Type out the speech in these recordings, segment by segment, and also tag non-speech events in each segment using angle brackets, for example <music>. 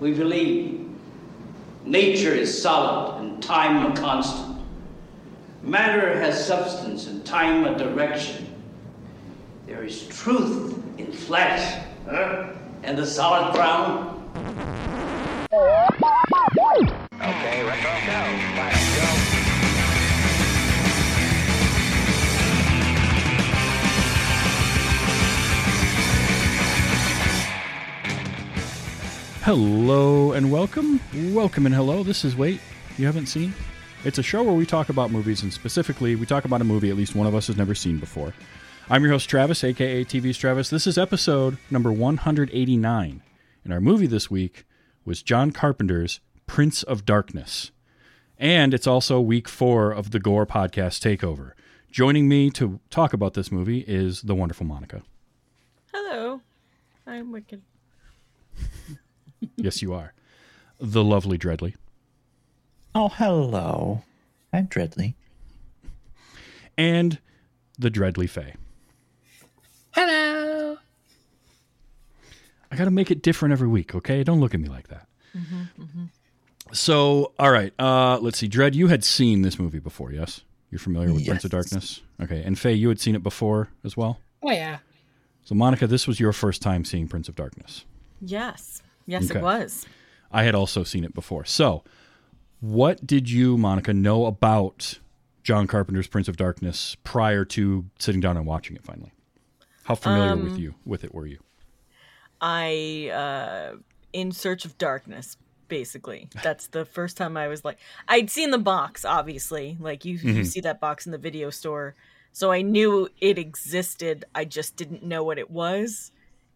We believe nature is solid and time a constant. Matter has substance and time a direction. There is truth in flesh huh? and the solid ground. Hello and welcome. Welcome and hello. This is Wait, you haven't seen? It's a show where we talk about movies, and specifically, we talk about a movie at least one of us has never seen before. I'm your host, Travis, aka TV's Travis. This is episode number 189. And our movie this week was John Carpenter's Prince of Darkness. And it's also week four of the Gore podcast takeover. Joining me to talk about this movie is the wonderful Monica. Hello. I'm wicked. Yes, you are. The lovely Dreadly. Oh, hello. I'm Dreadly. And the Dreadly Faye. Hello. I got to make it different every week, okay? Don't look at me like that. So, all right. Uh, let's see. Dread, you had seen this movie before, yes? You're familiar with Prince of Darkness? Okay. And Faye, you had seen it before as well? Oh yeah. So, Monica, this was your first time seeing Prince of Darkness. Yes. Yes, Okay. it was. I had also seen it before. So, what did you, Monica, know about John Carpenter's Prince of Darkness prior to sitting down and watching it finally? How familiar Um, with you with it were you? I uh in search of darkness basically. <laughs> That's the first time I was like I'd seen the box obviously. Like you you see that box in the video store. So I knew it existed. I just didn't know what it was.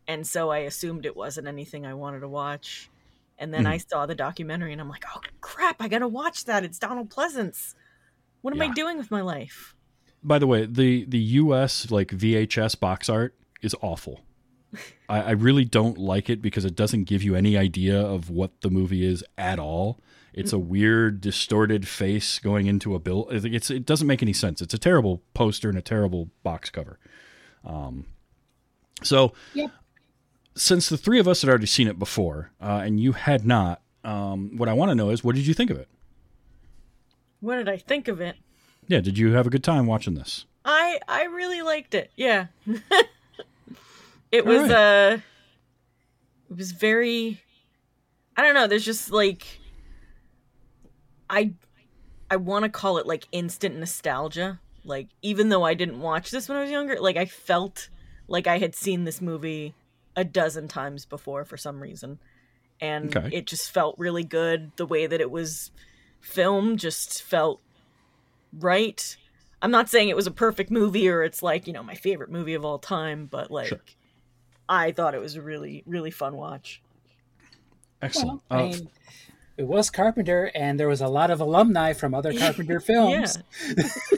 And so I assumed it wasn't anything I wanted to watch. And then I saw the documentary and I'm like, "Oh crap, I got to watch that. It's Donald Pleasence. What am I doing with my life?" By the way, the the U.S. like VHS box art is awful. <laughs> I, I really don't like it because it doesn't give you any idea of what the movie is at all. It's a weird, distorted face going into a bill. It's it doesn't make any sense. It's a terrible poster and a terrible box cover. Um, so, Yep. Since the three of us had already seen it before, uh, and you had not, um, what I want to know is what did you think of it? What did I think of it? Yeah, did you have a good time watching this? I I really liked it. Yeah. <laughs> it All was right. uh it was very I don't know, there's just like I I want to call it like instant nostalgia. Like even though I didn't watch this when I was younger, like I felt like I had seen this movie a dozen times before for some reason. And Okay. it just felt really good. The way that it was filmed just felt right. I'm not saying it was a perfect movie or it's like, you know, my favorite movie of all time, but like Sure. I thought it was a really, really fun watch. Excellent. Well, I Uh, mean, it was Carpenter, and there was a lot of alumni from other <laughs> Carpenter films.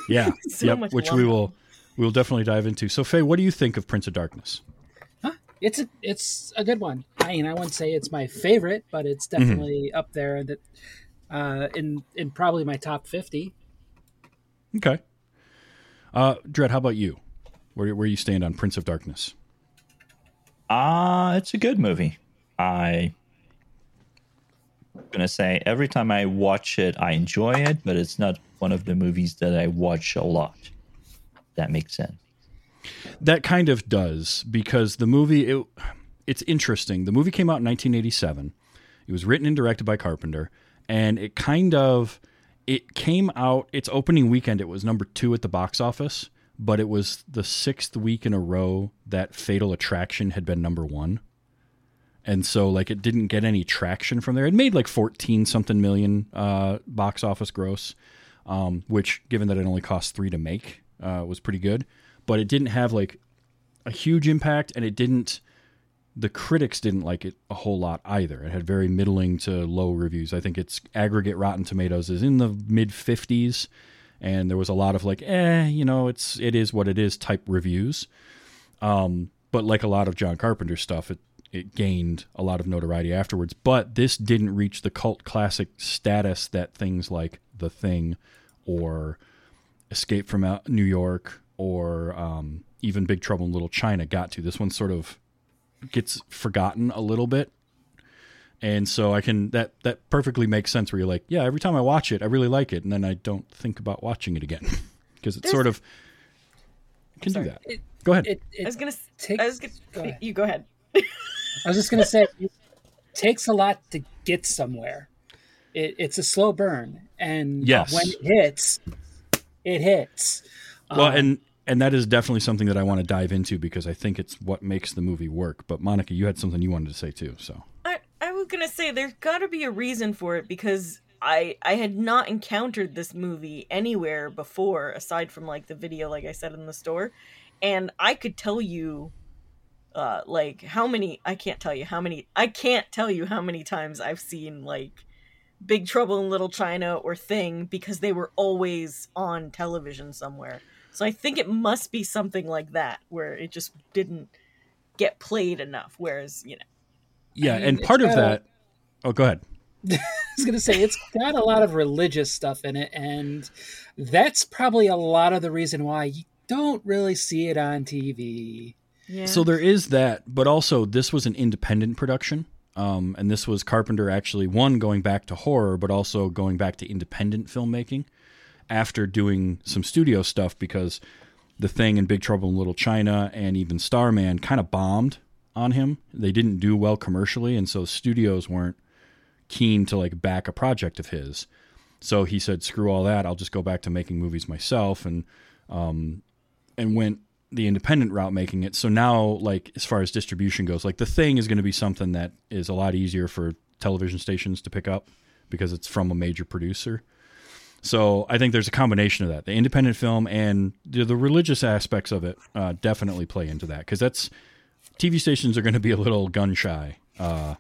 Yeah. <laughs> So yep. Which love we will we will definitely dive into. So Faye, what do you think of Prince of Darkness? It's a it's a good one. I mean, I wouldn't say it's my favorite, but it's Mm-hmm. definitely up there. That uh, in in probably my top fifty. Okay. Uh Dread, how about you? Where where you stand on Prince of Darkness? Ah, it's a good movie. I am gonna say every time I watch it, I enjoy it, but it's not one of the movies that I watch a lot. That makes sense. That kind of does because the movie it, it's interesting. The movie came out in 1987. It was written and directed by Carpenter and it kind of it came out its opening weekend it was number 2 at the box office, but it was the 6th week in a row that Fatal Attraction had been number 1. And so like it didn't get any traction from there. It made like 14 something million uh box office gross. Um, which given that it only cost 3 to make uh, was pretty good, but it didn't have like a huge impact and it didn't the critics didn't like it a whole lot either. It had very middling to low reviews. I think its aggregate Rotten Tomatoes is in the mid 50s, and there was a lot of like, eh, you know, it's it is what it is type reviews. Um, but like a lot of John Carpenter stuff, it it gained a lot of notoriety afterwards. But this didn't reach the cult classic status that things like The Thing or Escape from New York or um, even Big Trouble in Little China got to. This one sort of gets forgotten a little bit. And so I can that that perfectly makes sense where you're like, yeah, every time I watch it, I really like it, and then I don't think about watching it again <laughs> because it's There's- sort of can do that. It- Go ahead. It, I was gonna. s- takes. I was gonna. go ahead. You go ahead. I was just gonna say, it takes a lot to get somewhere. It, it's a slow burn, and Yes. when it hits, it hits. well, Um, and and that is definitely something that I want to dive into because I think it's what makes the movie work. But Monica, you had something you wanted to say too. So I, I was gonna say there's got to be a reason for it because I I had not encountered this movie anywhere before aside from like the video like I said in the store, and I could tell you, uh, like how many I can't tell you how many I can't tell you how many times I've seen like Big Trouble in Little China or Thing because they were always on television somewhere. So I think it must be something like that where it just didn't get played enough. Whereas you know. yeah, mean, and part of got a- that. Oh, go ahead. <laughs> I was gonna say it's got a lot of religious stuff in it, and that's probably a lot of the reason why you don't really see it on TV. Yeah. So there is that, but also this was an independent production. Um, and this was Carpenter actually one going back to horror, but also going back to independent filmmaking after doing some studio stuff because The Thing and Big Trouble in Little China and even Starman kind of bombed on him. They didn't do well commercially, and so studios weren't keen to like back a project of his. So he said, "Screw all that. I'll just go back to making movies myself." And um, and went the independent route making it. So now, like as far as distribution goes, like the thing is going to be something that is a lot easier for television stations to pick up because it's from a major producer. So I think there's a combination of that. The independent film and the, the religious aspects of it uh, definitely play into that because that's TV stations are going to be a little gun shy uh,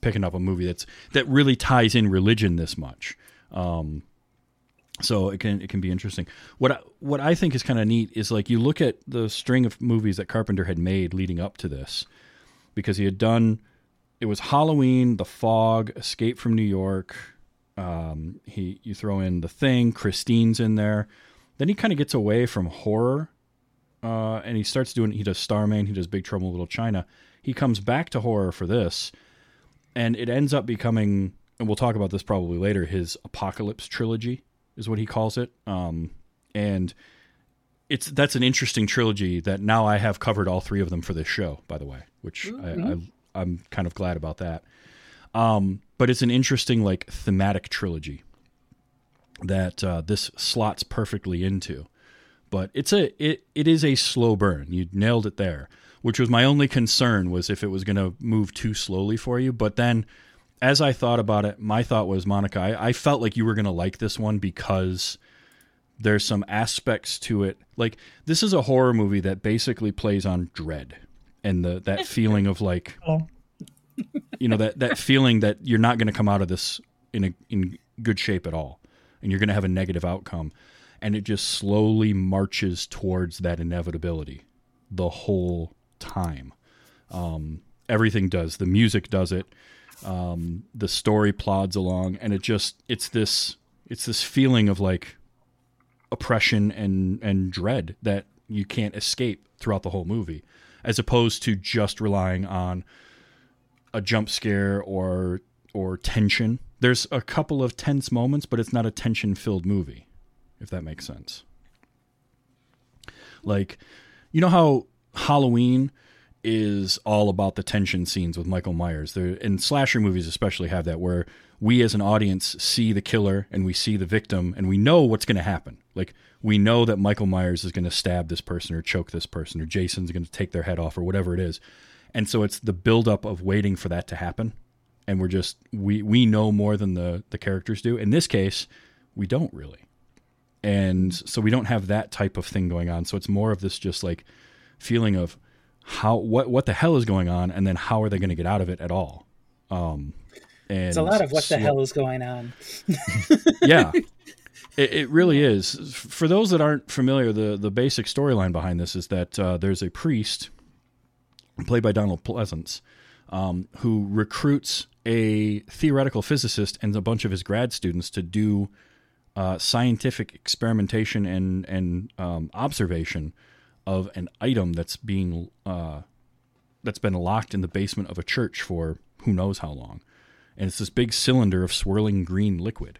picking up a movie that's that really ties in religion this much. Um, so it can it can be interesting. What I, what I think is kind of neat is like you look at the string of movies that Carpenter had made leading up to this, because he had done it was Halloween, The Fog, Escape from New York. Um, he you throw in The Thing, Christine's in there. Then he kind of gets away from horror, uh, and he starts doing. He does Starman, he does Big Trouble in Little China. He comes back to horror for this, and it ends up becoming. And we'll talk about this probably later. His Apocalypse trilogy is what he calls it. Um, and it's that's an interesting trilogy that now I have covered all three of them for this show, by the way, which I, I, I'm kind of glad about that. Um, but it's an interesting like thematic trilogy that uh, this slots perfectly into. But it's a it, it is a slow burn. You nailed it there, which was my only concern was if it was going to move too slowly for you. But then as I thought about it, my thought was, Monica, I, I felt like you were going to like this one because there's some aspects to it. Like this is a horror movie that basically plays on dread and the that feeling of like, you know, that that feeling that you're not going to come out of this in a in good shape at all, and you're going to have a negative outcome, and it just slowly marches towards that inevitability the whole time. Um, everything does. The music does it um, the story plods along and it just it's this it's this feeling of like oppression and and dread that you can't escape throughout the whole movie as opposed to just relying on a jump scare or or tension there's a couple of tense moments but it's not a tension filled movie if that makes sense like you know how halloween is all about the tension scenes with Michael Myers. There and slasher movies especially have that where we as an audience see the killer and we see the victim and we know what's going to happen. Like we know that Michael Myers is going to stab this person or choke this person or Jason's going to take their head off or whatever it is. And so it's the buildup of waiting for that to happen. And we're just we we know more than the the characters do. In this case, we don't really. And so we don't have that type of thing going on. So it's more of this just like feeling of how what what the hell is going on and then how are they going to get out of it at all um and It's a lot of what the hell is going on. <laughs> yeah <laughs> it, it really is for those that aren't familiar the the basic storyline behind this is that uh, there's a priest played by donald pleasence um, who recruits a theoretical physicist and a bunch of his grad students to do uh, scientific experimentation and and um, observation of an item that's being uh, that's been locked in the basement of a church for who knows how long. and it's this big cylinder of swirling green liquid.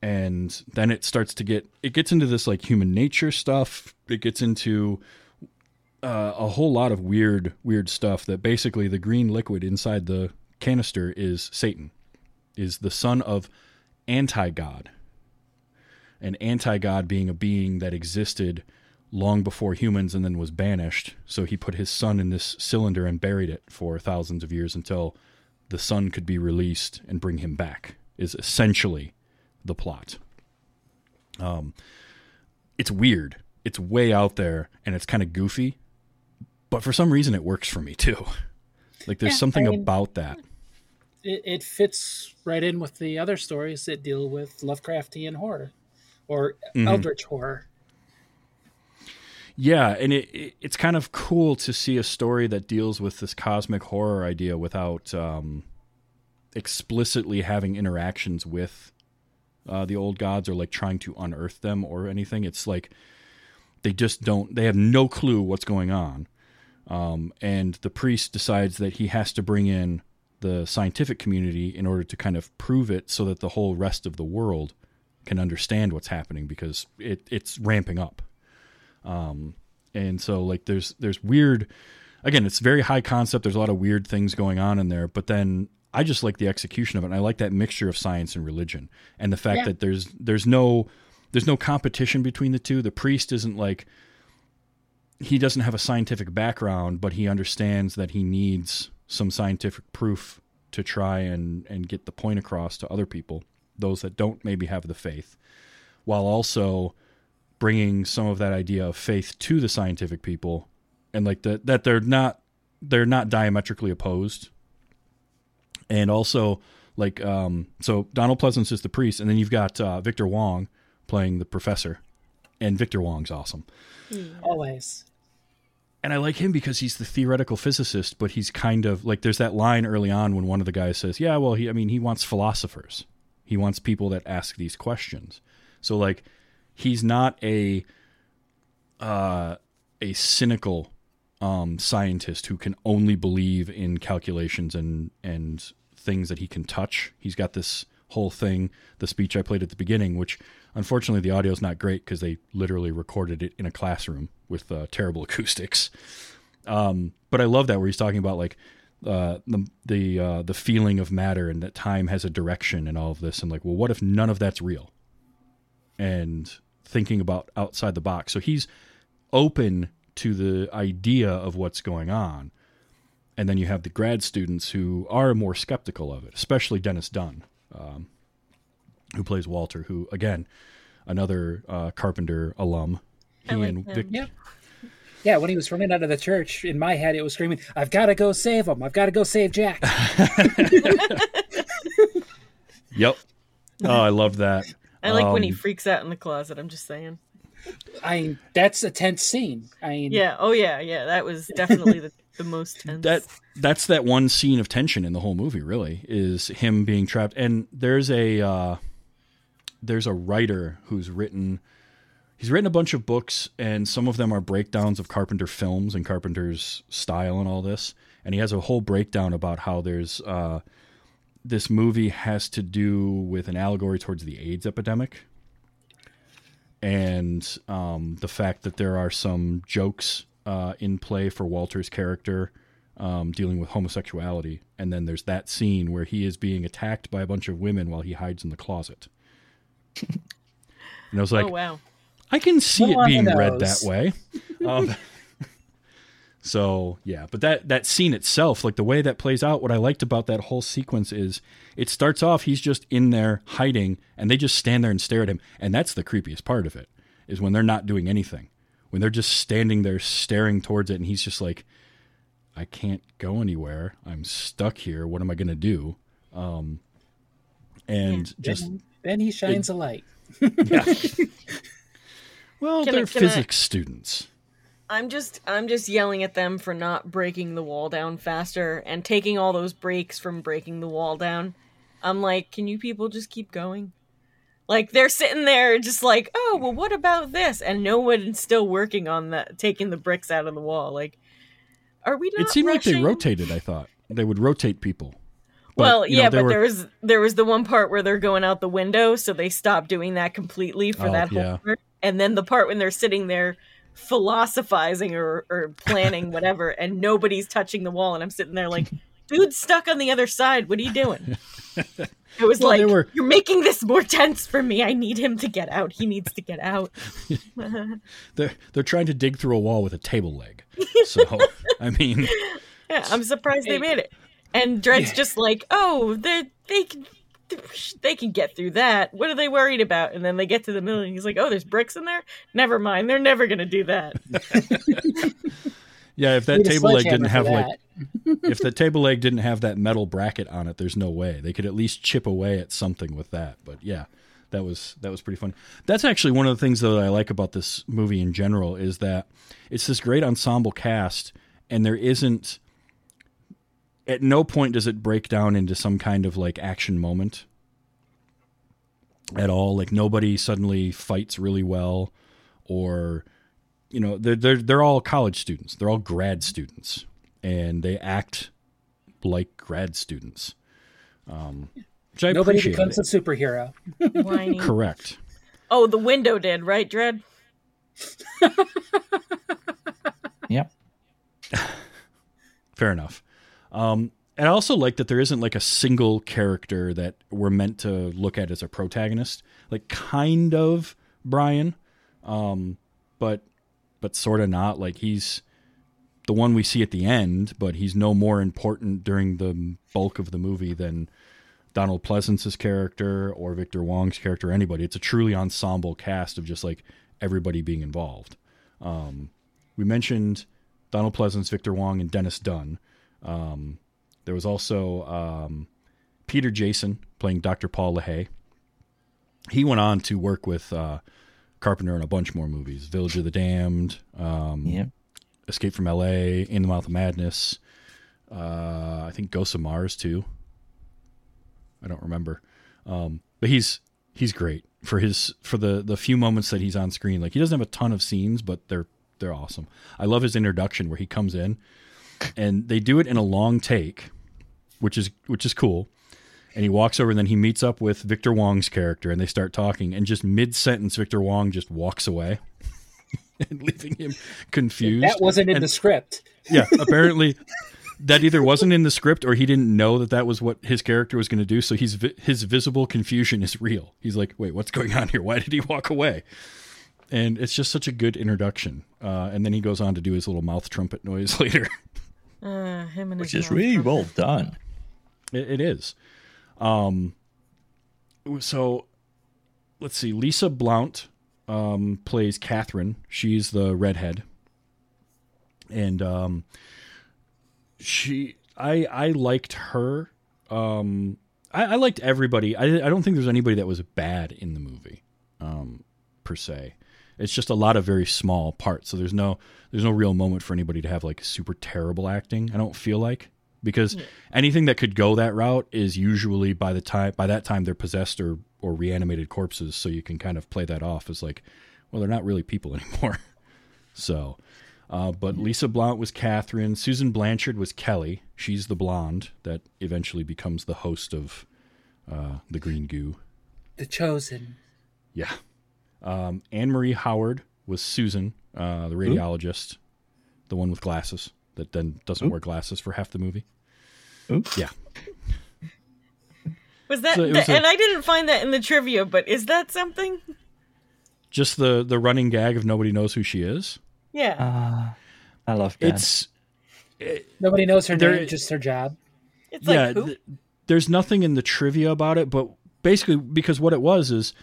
And then it starts to get it gets into this like human nature stuff. It gets into uh, a whole lot of weird weird stuff that basically the green liquid inside the canister is Satan, is the son of anti-god. An anti-god being a being that existed long before humans and then was banished. So he put his son in this cylinder and buried it for thousands of years until the son could be released and bring him back. Is essentially the plot. Um, it's weird. It's way out there and it's kind of goofy, but for some reason it works for me too. Like there's Yeah, something I mean- about that. It, it fits right in with the other stories that deal with Lovecraftian horror or Mhm. Eldritch horror. Yeah, and it, it it's kind of cool to see a story that deals with this cosmic horror idea without um, explicitly having interactions with uh, the old gods or like trying to unearth them or anything. It's like they just don't. They have no clue what's going on, um, and the priest decides that he has to bring in the scientific community in order to kind of prove it, so that the whole rest of the world can understand what's happening because it, it's ramping up. Um, and so like there's there's weird again it's very high concept. There's a lot of weird things going on in there but then i just like the execution of it. And i like that mixture of science and religion and the fact Yeah. that there's there's no there's no competition between the two. The priest isn't like he doesn't have a scientific background but he understands that he needs some scientific proof to try and and get the point across to other people those that don't maybe have the faith while also bringing some of that idea of faith to the scientific people and like that that they're not they're not diametrically opposed. And also like um so Donald Pleasence is the priest and then you've got uh, Victor Wong playing the professor and Victor Wong's awesome. Always. And I like him because he's the theoretical physicist, but he's kind of like there's that line early on when one of the guys says, "Yeah, well, he I mean, he wants philosophers. He wants people that ask these questions." So like he's not a uh a cynical um scientist who can only believe in calculations and and things that he can touch. He's got this whole thing, the speech I played at the beginning, which unfortunately the audio is not great because they literally recorded it in a classroom with uh, terrible <laughs> acoustics. Um, but I love that where he's talking about like uh, the the uh, the feeling of matter and that time has a direction and all of this, and like, well, what if none of that's real? And thinking about outside the box. So he's open to the idea of what's going on. And then you have the grad students who are more skeptical of it, especially Dennis Dun, um, who plays Walter, who, again, another uh, Carpenter alum. I like and him. Vic- Yeah. Yeah, when he was running out of the church, in my head it was screaming, I've got to go save him. I've got to go save Jack. <laughs> Yep. Oh, I love that. I like when he Um, freaks out in the closet. I'm just saying. I mean, that's a tense scene. I mean, Yeah. Oh yeah. Yeah. That was definitely the, the most tense. that that's that one scene of tension in the whole movie really is him being trapped. And there's a uh, there's a writer who's written he's written a bunch of books and some of them are breakdowns of carpenter films and carpenter's style and all this. And he has a whole breakdown about how there's uh, this movie has to do with an allegory towards the aids epidemic. And um, the fact that there are some jokes uh, in play for Walter's character um, dealing with homosexuality, and then there's that scene where he is being attacked by a bunch of women while he hides in the closet. and I was like, oh wow. I can see Little it being read that way. <laughs> Um, so yeah, but that that scene itself, like the way that plays out, what I liked about that whole sequence is it starts off he's just in there hiding, and they just stand there and stare at him, and that's the creepiest part of it is when they're not doing anything, when they're just standing there staring towards it, and he's just like, I can't go anywhere, I'm stuck here. What am I gonna do? Um, and just then, then he shines a light. yeah. <laughs> well, Can they're I- physics students. I'm just I'm just yelling at them for not breaking the wall down faster and taking all those breaks from breaking the wall down. I'm like, can you people just keep going? Like they're sitting there just like, oh well what about this? And no one's still working on that taking the bricks out of the wall. Like are we not It seemed like they rotated. I thought they would rotate people. But, well, know, yeah, there but were- there was there was the one part where they're going out the window, so they stopped doing that completely for Oh, that whole yeah. part. And then the part when they're sitting there philosophizing or, or planning whatever, and nobody's touching the wall, and I'm sitting there like, <laughs> dude's stuck on the other side. What are you doing? <laughs> It was Well, like were- you're making this more tense for me. I need him to get out. He needs to get out. <laughs> they're they're trying to dig through a wall with a table leg. So <laughs> I mean, Yeah, I'm surprised they made it. And Dred's just like, oh, they they can they can get through that. What are they worried about? And then they get to the middle, and he's like, oh, there's bricks in there. Never mind, they're never gonna do that. Yeah, if that table leg didn't have like that. <laughs> if the <laughs> table leg didn't have that metal bracket on it, there's no way they could at least chip away at something with that. But yeah, that was that was pretty fun. That's actually one of the things that I like about this movie in general is that it's this great ensemble cast, and there isn't at no point does it break down into some kind of like action moment at all. Like nobody suddenly fights really well, or you know they're they're they're all college students. They're all grad students, and they act like grad students. Um, which I Nobody appreciate. becomes a superhero. <laughs> Whiny. Correct. Oh, the window did, right, Dred? <laughs> Yep. <laughs> Fair enough. Um, and I also like that there isn't like a single character that we're meant to look at as a protagonist. Like kind of Brian, um, but but sort of not. Like he's the one we see at the end, but he's no more important during the bulk of the movie than Donald Pleasence's character or Victor Wong's character or anybody. It's a truly ensemble cast of just like everybody being involved. Um, we mentioned Donald Pleasence, Victor Wong, and Dennis Dun. Um, there was also um, Peter Jason playing Dr. Paul Leahy. He went on to work with uh, Carpenter in a bunch more movies Village of the Damned, um, Yep. Escape from LA, In the Mouth of Madness. Uh, I think Ghosts of Mars too. I don't remember, um, but he's he's great for his for the the few moments that he's on screen. Like he doesn't have a ton of scenes, but they're they're awesome. I love his introduction where he comes in, and they do it in a long take, which is which is cool. And he walks over, and then he meets up with Victor Wong's character, and they start talking. And just mid sentence, Victor Wong just walks away, <laughs> and leaving him confused. That wasn't in And- the script. yeah, <laughs> apparently that either wasn't in the script or he didn't know that that was what his character was going to do. So he's his visible confusion is real. He's like, "Wait, what's going on here? Why did he walk away?" And it's just such a good introduction. Uh, and then he goes on to do his little mouth trumpet <laughs> noise later. Uh, him and Which is really trumpet. well done. It, it is. Um, so let's see. Lisa Blount um, plays Catherine. She's the redhead, and um, she. I I liked her. Um, I, I liked everybody. I I don't think there's anybody that was bad in the movie, um, per se. It's just a lot of very small parts. So there's no there's no real moment for anybody to have like super terrible acting. I don't feel like because anything that could go that route is usually by the time by that time they're possessed or or reanimated corpses. So you can kind of play that off as like, well, they're not really people <laughs> anymore. so, uh, but Lisa Blount was Catherine. Susan Blanchard was Kelly. She's the blonde that eventually becomes the host of uh, the Green Goo. The Chosen. Yeah. Um, Anne Marie Howard was Susan, uh, the radiologist, the one with glasses that then doesn't wear glasses for half the movie. Oops. Yeah. <laughs> Was that? So was th- a- and I didn't find that in the trivia, but is that something? Just the the running gag of nobody knows who she is. Yeah. Ah, I love that. It's Nobody knows her name, just her job. it's like yeah. who? th- there's nothing in the trivia about it, but basically because what it was is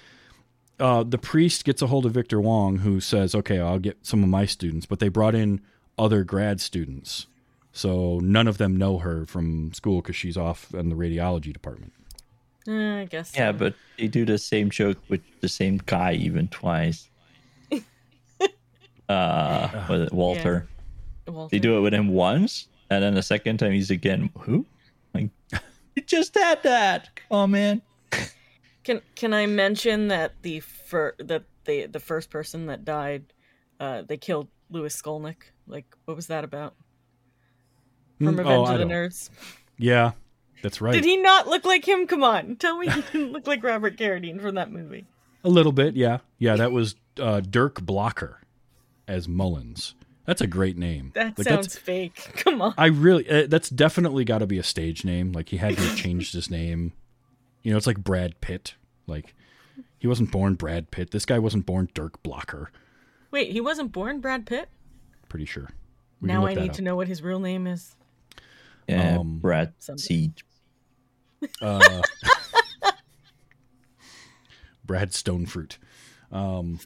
uh, the priest gets a hold of Victor Wong, who says, "Okay, I'll get some of my students," but they brought in other grad students, so none of them know her from school because she's off in the radiology department. Uh, I guess. yeah, so. but they do the same joke with the same guy even twice. <laughs> uh, was it Walter? Walter. They do it with him once, and then the second time he's again who? Like, <laughs> you just had that. Oh man. <laughs> Can Can I mention that the fir- that the the first person that died, uh, they killed Lewis Skolnick. Like, what was that about? From Mm, Revenge oh, of the Nerds. Yeah, That's right. Did he not look like him? Come on, tell me he didn't look like Robert Carradine from that movie. A little bit, yeah. Yeah, that was uh, Dirk Blocker as Mullins. That's a great name. That Like, sounds that's, fake. <laughs> Come on. I really uh, that's definitely got to be a stage name. Like he had to have changed his name. You know, it's like Brad Pitt. Like he wasn't born Brad Pitt. This guy wasn't born Dirk Blocker. Wait, he wasn't born Brad Pitt. Pretty sure. We now I need up. to know what his real name is. Yeah, Um, Brad Someday. Seed. Uh, <laughs> Brad Stonefruit. Um,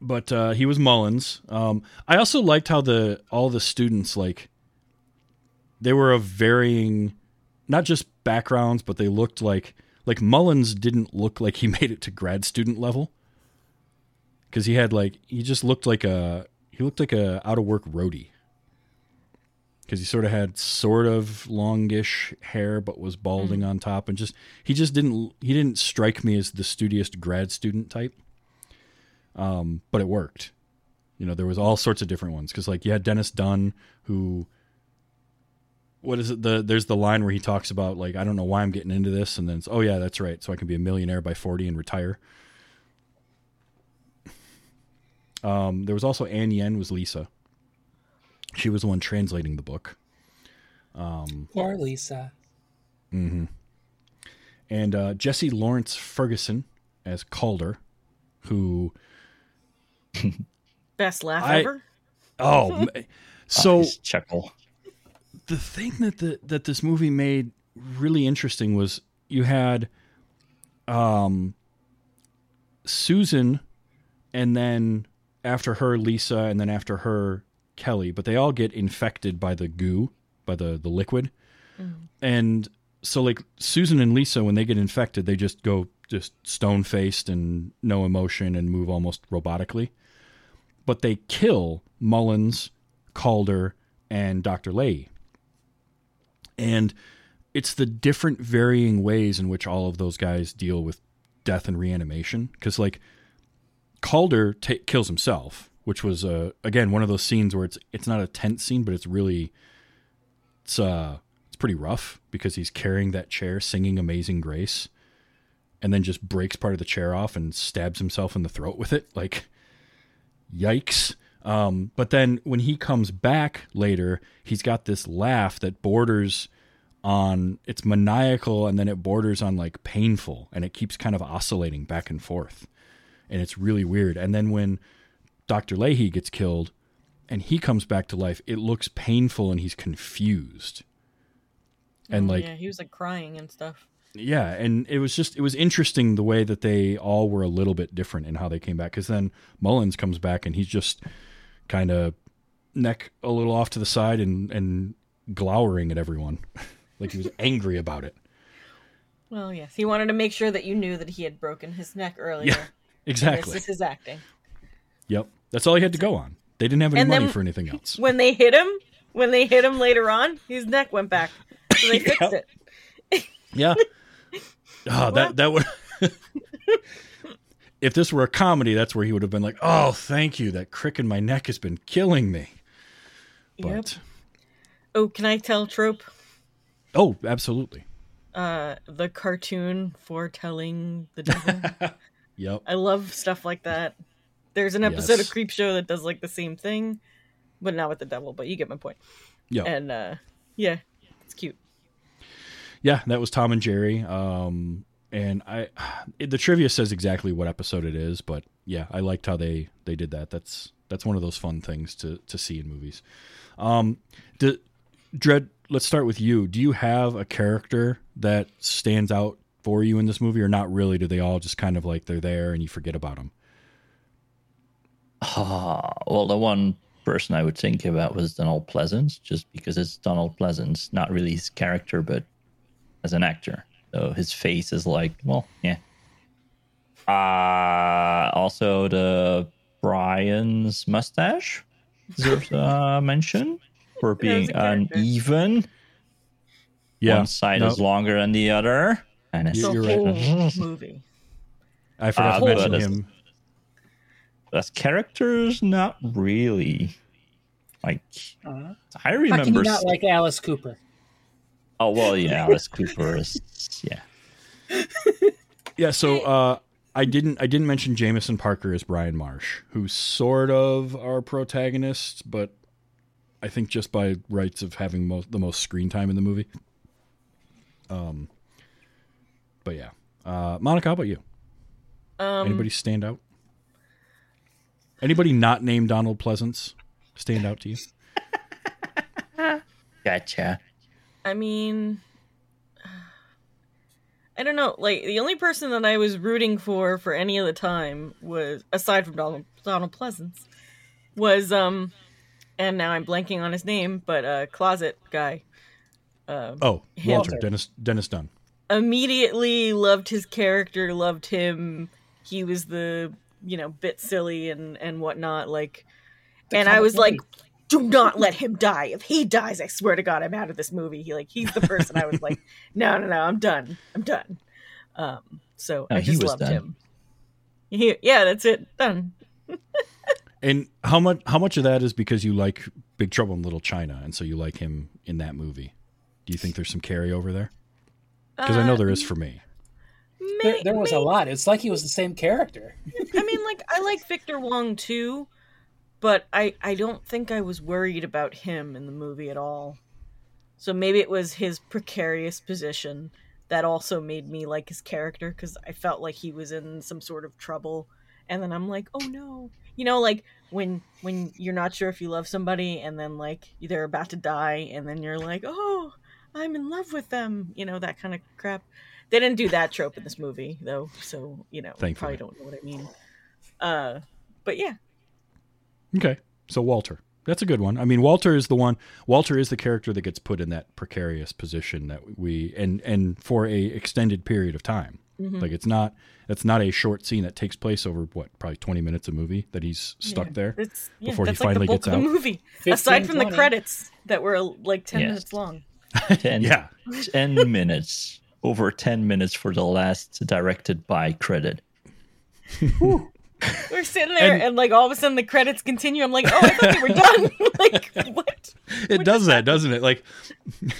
but uh, he was Mullins. Um, I also liked how the all the students like they were of varying, not just backgrounds, but they looked like like Mullins didn't look like he <laughs> made it to grad student level because he had like he just looked like a he looked like a out of work roadie. Because he sort of had sort of longish hair but was balding on top and just he just didn't he didn't strike me as the studious grad student type. Um but it worked. You know there was all sorts of different ones. Because like you had dennis dun who what is it the there's the line where he talks about like i don't know why i'm getting into this and then it's oh yeah that's right so i can be a millionaire by 40 and retire um there was also ann yen was lisa she was the one translating the book Poor Lisa. and uh, Jesse Lawrence Ferguson as Calder, who <laughs> Best laugh I- ever. oh, <laughs> so Nice chuckle. the thing that the that this movie made really interesting was you had um Susan and then after her Lisa and then after her Kelly, but they all get infected by the goo, by the the liquid. Mm. And so like Susan and Lisa when they get infected, they just go just stone-faced and no emotion and move almost robotically. But they kill Mullins, Calder, and Dr. Leahy. And it's the different varying ways in which all of those guys deal with death and reanimation. Because, like, Calder ta kills himself, which was, uh, again, one of those scenes where it's it's not a tense scene, but it's really, it's, uh, it's pretty rough because he's carrying that chair singing Amazing Grace and then just breaks part of the chair off and stabs himself in the throat with it. Like, yikes. Um, but then when he comes back later, he's got this laugh that borders on it's maniacal and then it borders on like painful and it keeps kind of oscillating back and forth. And it's really weird. And then when Dr. Leahy gets killed and he comes back to life, it looks painful and he's confused. And Oh, like yeah, he was like crying and stuff. yeah, and it was just it was interesting the way that they all were a little bit different in how they came back. Because then Mullins comes back and he's just kind of neck a little off to the side and and glowering at everyone, <laughs> like he was angry about it. Well, yes, he wanted to make sure that you knew that he had broken his neck earlier. Yeah, exactly. This is his acting. Yep, that's all he had to go on. They didn't have any And money then- for anything else. <laughs> When they hit him, when they hit him later on, his neck went back. So they <laughs> fixed Yeah. it. <laughs> Yeah. Oh, that that would. if this were a comedy, that's where he would have been like, "Oh, thank you. That crick in my neck has been killing me." But Yep. Oh, can I tell trope? oh, absolutely. Uh, the cartoon foretelling the devil. Yep. I love stuff like that. There's an episode Yes. of Creepshow that does like the same thing, but not with the devil. But you get my point. Yeah. And uh, yeah, it's cute. Yeah, that was Tom and Jerry. Um, and I, it, the trivia says exactly what episode it is, but yeah, I liked how they they did that. That's that's one of those fun things to to see in movies. Um, the, Dread, let's start with you. Do you have a character that stands out for you in this movie, or not really? Do they all just kind of like they're there and you forget about them? Ah, <sighs> well, the one person I would think about was Donald Pleasence, just because it's Donald Pleasence, not really his character, but as an actor. So his face is like, well, yeah. Uh also the Brian's mustache deserves a <laughs> mention for being a character. uneven. One side no, is longer than the other. And it's The You're right. whole <laughs> movie. I forgot Ah, to mention but- him. as characters, not really. Like Uh, I how can remember you not like Alice Cooper? Oh well, yeah, <laughs> Alice Cooper is yeah. <laughs> Yeah, so uh, I didn't I didn't mention Jameson Parker as Brian Marsh, who's sort of our protagonist, but I think just by rights of having most, the most screen time in the movie. Um, but yeah, uh, Monica, how about you? Um, Anybody stand out? Anybody not named Donald Pleasence stand out to you? <laughs> Gotcha. I mean, I don't know. Like the only person that I was rooting for for any of the time was, aside from Donald Donald Pleasence, was um, and now I'm blanking on his name, but uh, closet guy. Uh, Oh, Him. Walter Dennis Dennis Dun. Immediately loved his character, loved him. He was the you know bit silly and and whatnot. Like, and I was like, do not let him die. If he dies, I swear to God, I'm out of this movie. He like he's the person I was like, <laughs> no, no, no, I'm done. I'm done. Um, so No, I he just was loved done. him. He, yeah, that's it. Done. <laughs> And how much how much of that is because you like Big Trouble in Little China, and so you like him in that movie? Do you think there's some carryover there? Because I know there is um, for me. There, May- there was a lot. It's like he was the same character. I mean, like I like Victor Wong too, but I I don't think I was worried about him in the movie at all. So maybe it was his precarious position that also made me like his character because I felt like he was in some sort of trouble, and then I'm like, oh no, you know, like when when you're not sure if you love somebody, and then like they're about to die, and then you're like, oh, I'm in love with them, you know, that kind of crap. They didn't do that trope in this movie though, so you know, you Thankfully. probably don't know what I mean. Uh, but yeah, Okay, so Walter, that's a good one. I mean, Walter is the one. Walter is the character that gets put in that precarious position that we and and for a extended period of time. Mm-hmm. Like it's not it's not a short scene that takes place over what probably twenty minutes of movie that he's stuck Yeah. there. It's, yeah, before he that's like finally the bulk gets of the movie. 15, Aside from the credits that were like ten Yes. minutes long. <laughs> Ten, Yeah, 10 minutes. Over 10 minutes for the last directed by credit. <laughs> We're sitting there And- and, like all of a sudden the credits continue. I'm like, oh, I thought they were done. <laughs> like what? it does that, doesn't it? Like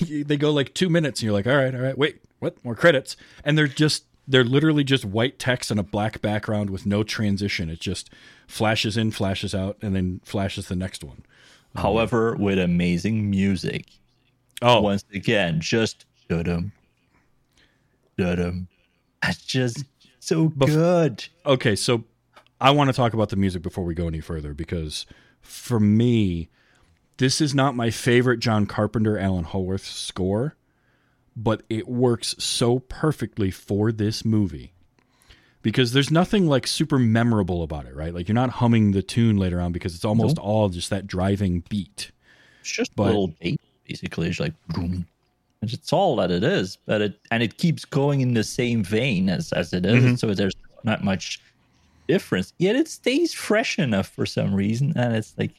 they go like two minutes, and you're like, all right, all right, wait, what? More credits? And they're just they're literally just white text on a black background with no transition. It just flashes in, flashes out, and then flashes the next one. Um, However, with amazing music. Oh, Once again, just dum dum. That's just so good. okay, so I want to talk about the music before we go any further because for me, this is not my favorite John Carpenter Alan Howarth score, but it works so perfectly for this movie. Because there's nothing like super memorable about it, right? Like you're not humming the tune later on because it's almost all just that driving beat. It's just But- a little bass, basically. It's like boom. And It's all that it is, but it and it keeps going in the same vein as as it is, Mhm. so there's not much difference. Yet it stays fresh enough for some reason, and it's like,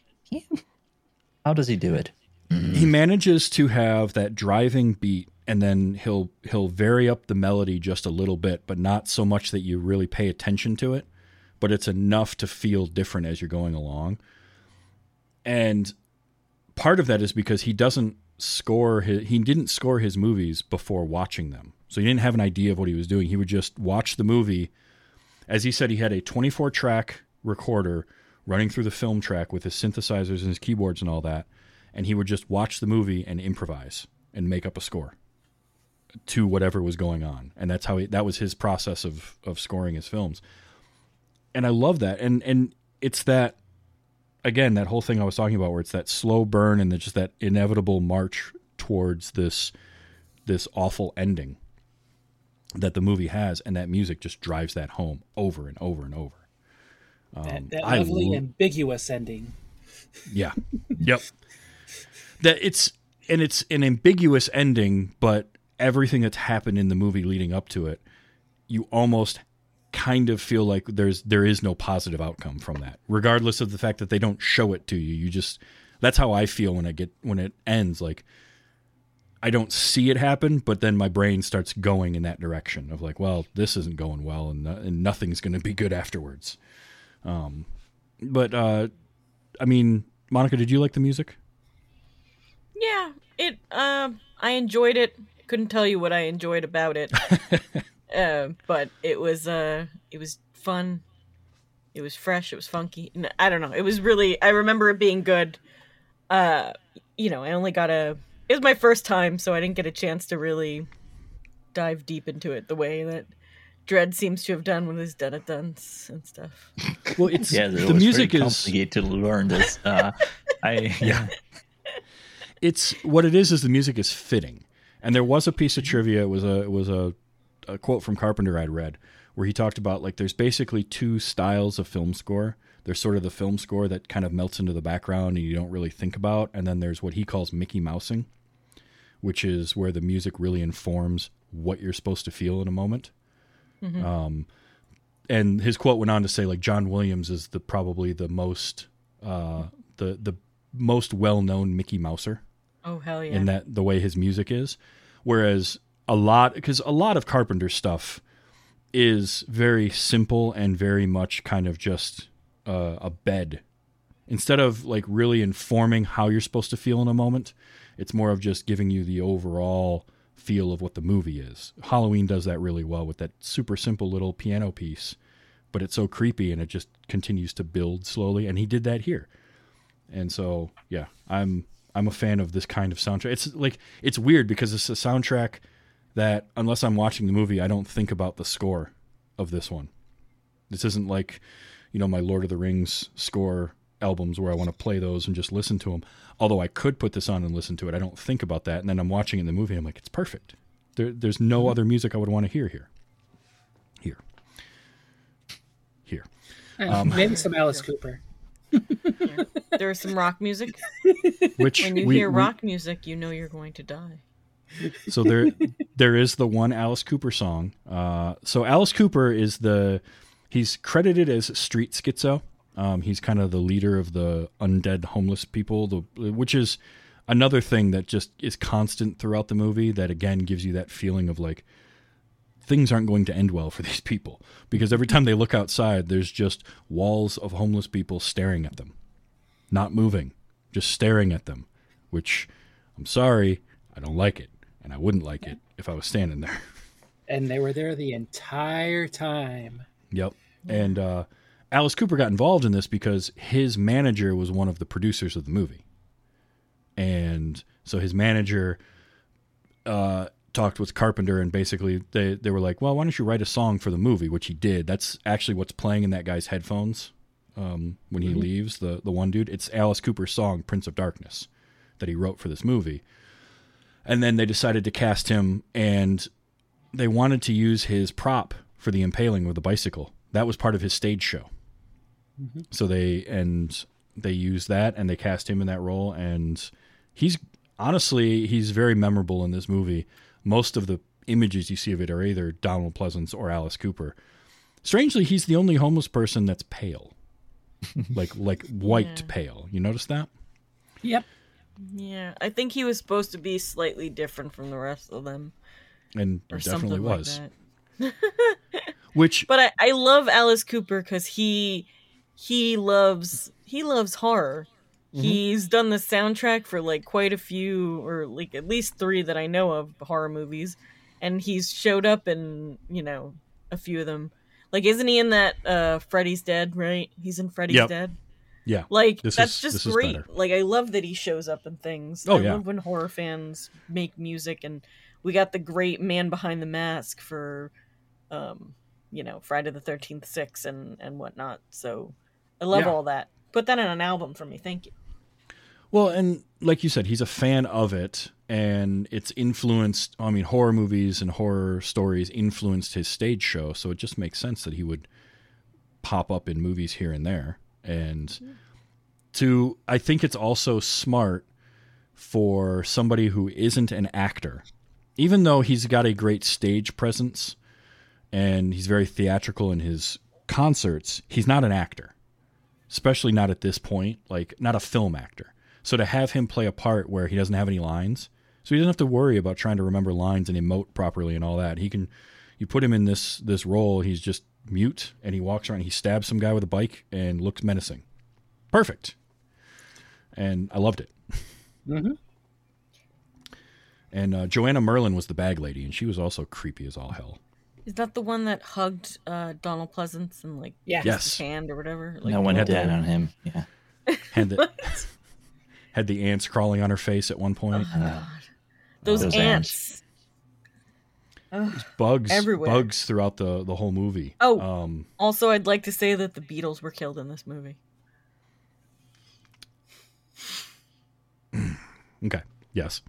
how does he do it? he manages to have that driving beat and then he'll he'll vary up the melody just a little bit but not so much that you really pay attention to it but it's enough to feel different as you're going along and part of that is because he doesn't score his, he didn't score his movies before watching them. So he didn't have an idea of what he was doing. He would just watch the movie. As he said he had a 24 track recorder running through the film track with his synthesizers and his keyboards and all that and he would just watch the movie and improvise and make up a score to whatever was going on. And that's how he, that was his process of of scoring his films. And i love that. And and it's that again that whole thing i was talking about where it's that slow burn and then just that inevitable march towards this this awful ending that the movie has and that music just drives that home over and over and over that um, that lovely lo- ambiguous ending. Yeah. <laughs> yep. That it's and it's an ambiguous ending, but everything that's happened in the movie leading up to it, you almost kind of feel like there's there is no positive outcome from that. Regardless of the fact that they don't show it to you. You just that's how I feel when I get when it ends like I don't see it happen, but then my brain starts going in that direction of like, well, this isn't going well, and, and nothing's going to be good afterwards. Um, but uh, I mean, Monica, did you like the music? Yeah, It um I enjoyed it. Couldn't tell you what I enjoyed about it. <laughs> uh, but it was uh it was fun. It was fresh, it was funky. I don't know. It was really I remember it being good. Uh you know, I only got a it was my first time, so I didn't get a chance to really dive deep into it the way that Dredd seems to have done with his done it duns and stuff. <laughs> Well, it's Yeah, the music is complicated to learn this. Uh, I <laughs> yeah. it's what it is is the music is fitting. And there was a piece of trivia. It was a it was a, a quote from Carpenter I'd read where he talked about like there's basically two styles of film score. There's sort of the film score that kind of melts into the background and you don't really think about, and then there's what he calls Mickey Mousing, which is where the music really informs what you're supposed to feel in a moment. Um, and his quote went on to say like John Williams is the probably the most uh, the the most well known Mickey Mouser Oh hell yeah. in that the way his music is. Whereas a lot, because a lot of Carpenter stuff is very simple and very much kind of just uh, a bed. Instead of like really informing how you're supposed to feel in a moment, it's more of just giving you the overall feel of what the movie is. Halloween does that really well with that super simple little piano piece, but it's so creepy and it just continues to build slowly. And he did that here. And so, yeah, I'm I'm a fan of this kind of soundtrack. It's like it's weird because it's a soundtrack that unless I'm watching the movie, I don't think about the score of this one. This isn't like, you know, my Lord of the Rings score albums where I want to play those and just listen to them. Although I could put this on and listen to it, I don't think about that. And then I'm watching it in the movie, I'm like, it's perfect. There, there's no other music I would want to hear here. Here. Here. Uh, Maybe some <laughs> Alice Cooper. there is some rock music. Which When you we- hear we- rock music, you know you're going to die. So there there is the one Alice Cooper song. Uh, so Alice Cooper is the he's credited as street schizo. Um, he's kind of the leader of the undead homeless people, the which is another thing that just is constant throughout the movie. That again gives you that feeling of like things aren't going to end well for <laughs> these people because every time they look outside, there's just walls of homeless people staring at them, not moving, just staring at them. Which I'm sorry, I don't like it, and I wouldn't like it if I was standing there. <laughs> And they were there the entire time. Yep. And uh, Alice Cooper got involved in this because his manager was one of the producers of the movie. And so his manager uh, talked with Carpenter, and basically they, they were like, well, why don't you write a song for the movie? Which he did. That's actually what's playing in that guy's headphones um, when he leaves, the, the one dude. It's Alice Cooper's song, Prince of Darkness, that he wrote for this movie. And then they decided to cast him, and they wanted to use his prop for the impaling with the bicycle. That was part of his stage show. Mm-hmm. So they and they used that and they cast him in that role and he's honestly he's very memorable in this movie. Most of the images you see of it are either Donald Pleasence or Alice Cooper. Strangely, he's the only homeless person that's pale. <laughs> like like white Yeah. pale. You notice that? Yep. Yeah, I think he was supposed to be slightly different from the rest of them, And or definitely was. like. <laughs> Which But I, I love Alice Cooper because he he loves he loves horror. Mm-hmm. He's done the soundtrack for like quite a few, or like at least three that I know of horror movies, and he's showed up in you know a few of them. Like, isn't he in that uh Freddy's Dead? Right? He's in Freddy's Yep. Dead. Yeah. Like This that's is- just great. Like I love that he shows up in things. Oh, I yeah. love when horror fans make music and we got the great man behind the mask for um you know, Friday the thirteenth six and and whatnot. So I love Yeah. all that. Put that in an album for me, thank you. Well, and like you said, he's a fan of it, and it's influenced. I mean, horror movies and horror stories influenced his stage show, so it just makes sense that he would pop up in movies here and there. And to, I think it's also smart for somebody who isn't an actor, even though he's got a great stage presence and he's very theatrical in his concerts, he's not an actor especially not at this point, like not a film actor. So to have him play a part where he doesn't have any lines, so he doesn't have to worry about trying to remember lines and emote properly and all that. He can, you put him in this this role, he's just mute and he walks around, he stabs some guy with a bike and looks menacing. Perfect. And I loved it. And uh, Joanna Merlin was the bag lady, and she was also creepy as all hell. Is that the one that hugged uh, Donald Pleasence and like Yeah. kissed Yes. his hand or whatever? Like, no one had that. on him. Yeah. Had the, <laughs> had the ants crawling on her face at one point. Oh those, Those ants. Bugs, everywhere. bugs throughout the the whole movie. Oh. um, Also, I'd like to say that the Beatles were killed in this movie. <clears throat> okay, yes,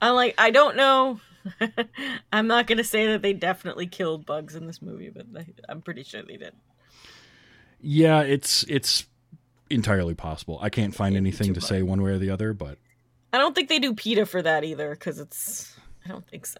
I'm like, I don't know. <laughs> I'm not gonna say that they definitely killed bugs in this movie, but they, I'm pretty sure they did. yeah, it's it's entirely possible. I can't find anything to say one way or the other, but I don't think they do PETA for that either, because it's. I don't think so.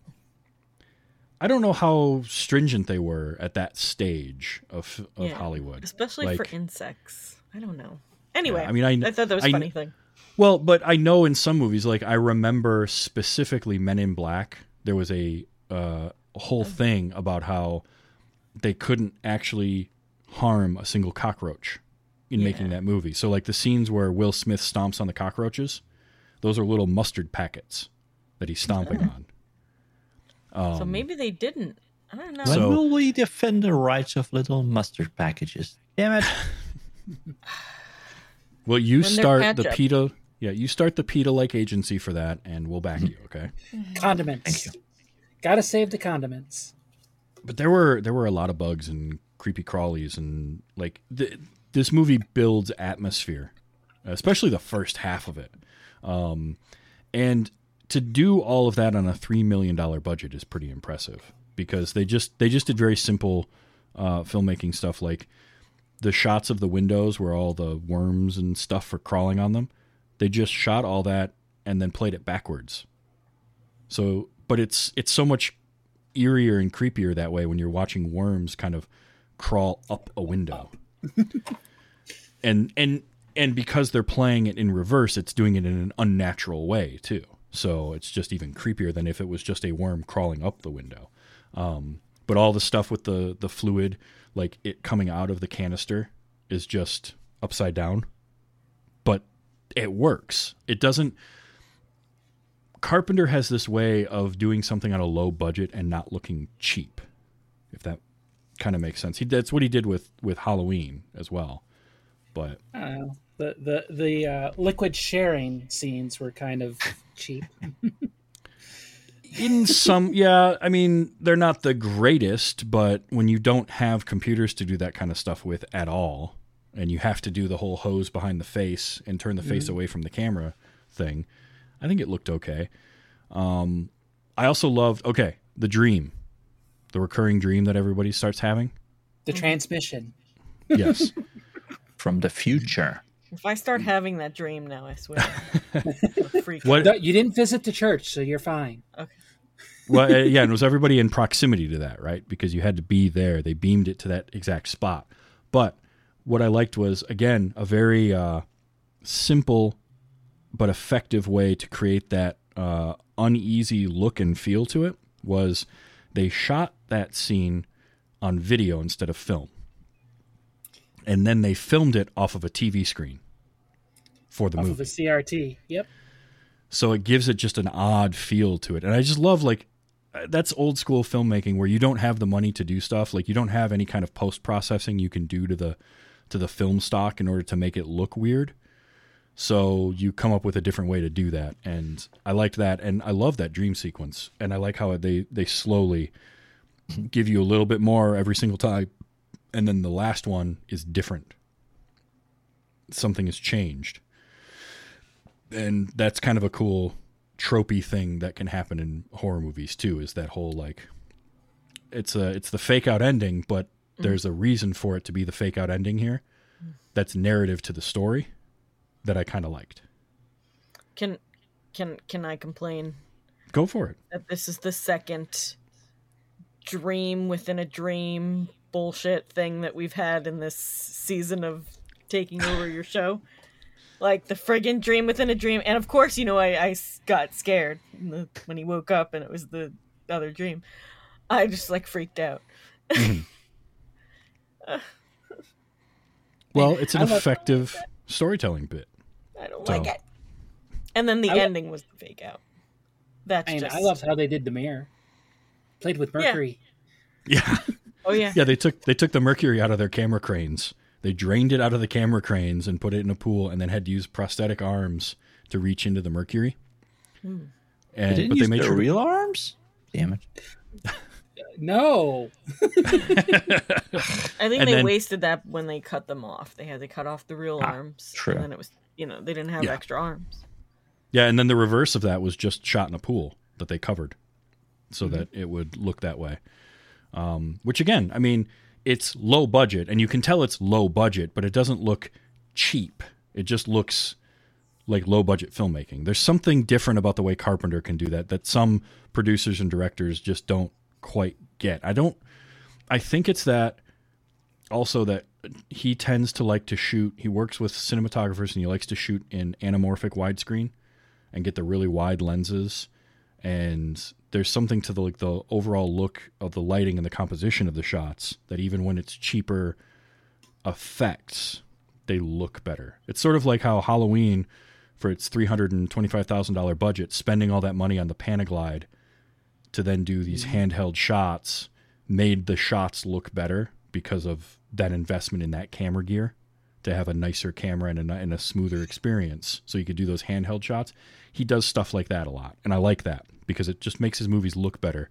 I don't know how stringent they were at that stage of of Yeah. Hollywood, Especially for insects. I don't know. Anyway, I mean, I- I thought that was a funny thing. Well, but I know in some movies, like I remember specifically Men in Black, there was a uh, whole thing about how they couldn't actually harm a single cockroach in making that movie. So, like the scenes where Will Smith stomps on the cockroaches, those are little mustard packets that he's stomping <laughs> on. So maybe they didn't. I don't know. When So- will we defend the rights of little mustard packages? Damn it! <laughs> Well, you When start the ketchup. PETA, yeah, you start the PETA like agency for that, and we'll back you, okay? Condiments. Thank Gotta save the condiments. but there were there were a lot of bugs and creepy crawlies and like th- this movie builds atmosphere especially the first half of it um, and to do all of that on a three million dollar budget is pretty impressive because they just they just did very simple uh, filmmaking stuff like the shots of the windows where all the worms and stuff are crawling on them they just shot all that and then played it backwards so but it's it's so much eerier and creepier that way when you're watching worms kind of crawl up a window. <laughs> and and and because they're playing it in reverse, it's doing it in an unnatural way too. So it's just even creepier than if it was just a worm crawling up the window. Um, but all the stuff with the the fluid, like it coming out of the canister, is just upside down. But it works. It doesn't. Carpenter has this way of doing something on a low budget and not looking cheap, if that kind of makes sense. He that's what he did with with Halloween as well. But I don't know. The the the uh, liquid sharing scenes were kind of cheap. <laughs> in some, yeah, I mean they're not the greatest, but when you don't have computers to do that kind of stuff with at all, and you have to do the whole hose behind the face and turn the face away from the camera thing, I think it looked okay. Um, I also loved okay the dream, the recurring dream that everybody starts having. The transmission. Yes. <laughs> From the future. If I start having that dream now, I swear, <laughs> I'm freak. What? No, you didn't visit the church, so you're fine. Okay. well, uh, yeah, and it was everybody in proximity to that, right? Because you had to be there. They beamed it to that exact spot. But what I liked was again a very uh, simple but effective way to create that uh, uneasy look and feel to it. Was they shot that scene on video instead of film, and then they filmed it off of a TV screen for the Off movie. Off of a CRT. Yep. so it gives it just an odd feel to it. And i just love like uh, that's old school filmmaking where you don't have the money to do stuff. Like you don't have any kind of post processing you can do to the to the film stock in order to make it look weird. So you come up with a different way to do that. And i liked that. And i love that dream sequence. And i like how they they slowly give you a little bit more every single time and then the last one is different something has changed and that's kind of a cool tropey thing that can happen in horror movies too is that whole like it's a it's the fake out ending but there's a reason for it to be the fake out ending here that's narrative to the story that I kind of liked. Can can can I complain Go for it. that this is the second dream within a dream bullshit thing that we've had in this season of taking over your show? Like the friggin' dream within a dream, and of course, you know, I got scared the- when he woke up and it was the other dream. I just like freaked out. <laughs> Well, it's an I love- effective storytelling bit. I don't So- like it. And then the I li- ending was the fake out. That's I mean, just I loved how they did the mirror. Played with mercury. Yeah. <laughs> Oh yeah. Yeah, they took they took the mercury out of their camera cranes. They drained it out of the camera cranes and put it in a pool, and then had to use prosthetic arms to reach into the mercury. Hmm. And They didn't but they use made their sure. real arms. Damn it! <laughs> No. <laughs> I think And they then- wasted that when they cut them off. They had to cut off the real arms. true. And then it was you know, they didn't have Yeah. extra arms. yeah, and then the reverse of that was just shot in a pool that they covered, so Mm-hmm. that it would look that way. Um, which again, I mean, it's low budget, and you can tell it's low budget, but it doesn't look cheap. It just looks like low budget filmmaking. There's something different about the way Carpenter can do that that some producers and directors just don't quite get. I don't I think it's that also that he tends to like to shoot he works with cinematographers and he likes to shoot in anamorphic widescreen and get the really wide lenses and there's something to the like the overall look of the lighting and the composition of the shots that even when it's cheaper effects they look better. It's sort of like how Halloween for its $325,000 budget spending all that money on the Panaglide to then do these mm-hmm. handheld shots made the shots look better because of that investment in that camera gear to have a nicer camera and a, and a smoother experience. So you could do those handheld shots. He does stuff like that a lot and i like that because it just makes his movies look better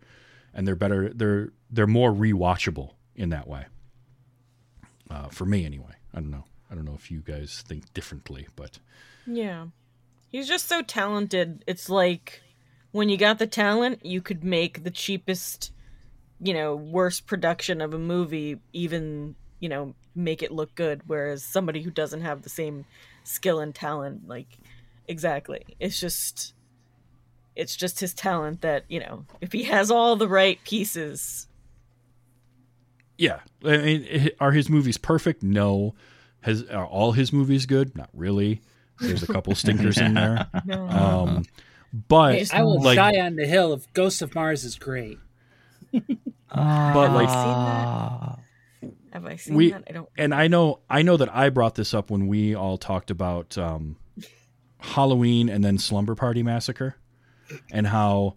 and they're better they're they're more rewatchable in that way uh, for me anyway i don't know i don't know if you guys think differently but Yeah. He's just so talented. It's like when you got the talent, you could make the cheapest, you know, worst production of a movie even, you know, make it look good whereas somebody who doesn't have the same skill and talent like exactly. It's just it's just his talent that, you know, if he has all the right pieces, Yeah, I mean, are his movies perfect? No. Has are all his movies good? Not really. There's a couple <laughs> stinkers in there. no. Um, but Hey, I will like, die on the hill if Ghost of Mars is great. <laughs> but like, that? have I seen we that? I don't and I know I know that I brought this up when we all talked about um, Halloween and then Slumber Party Massacre, and how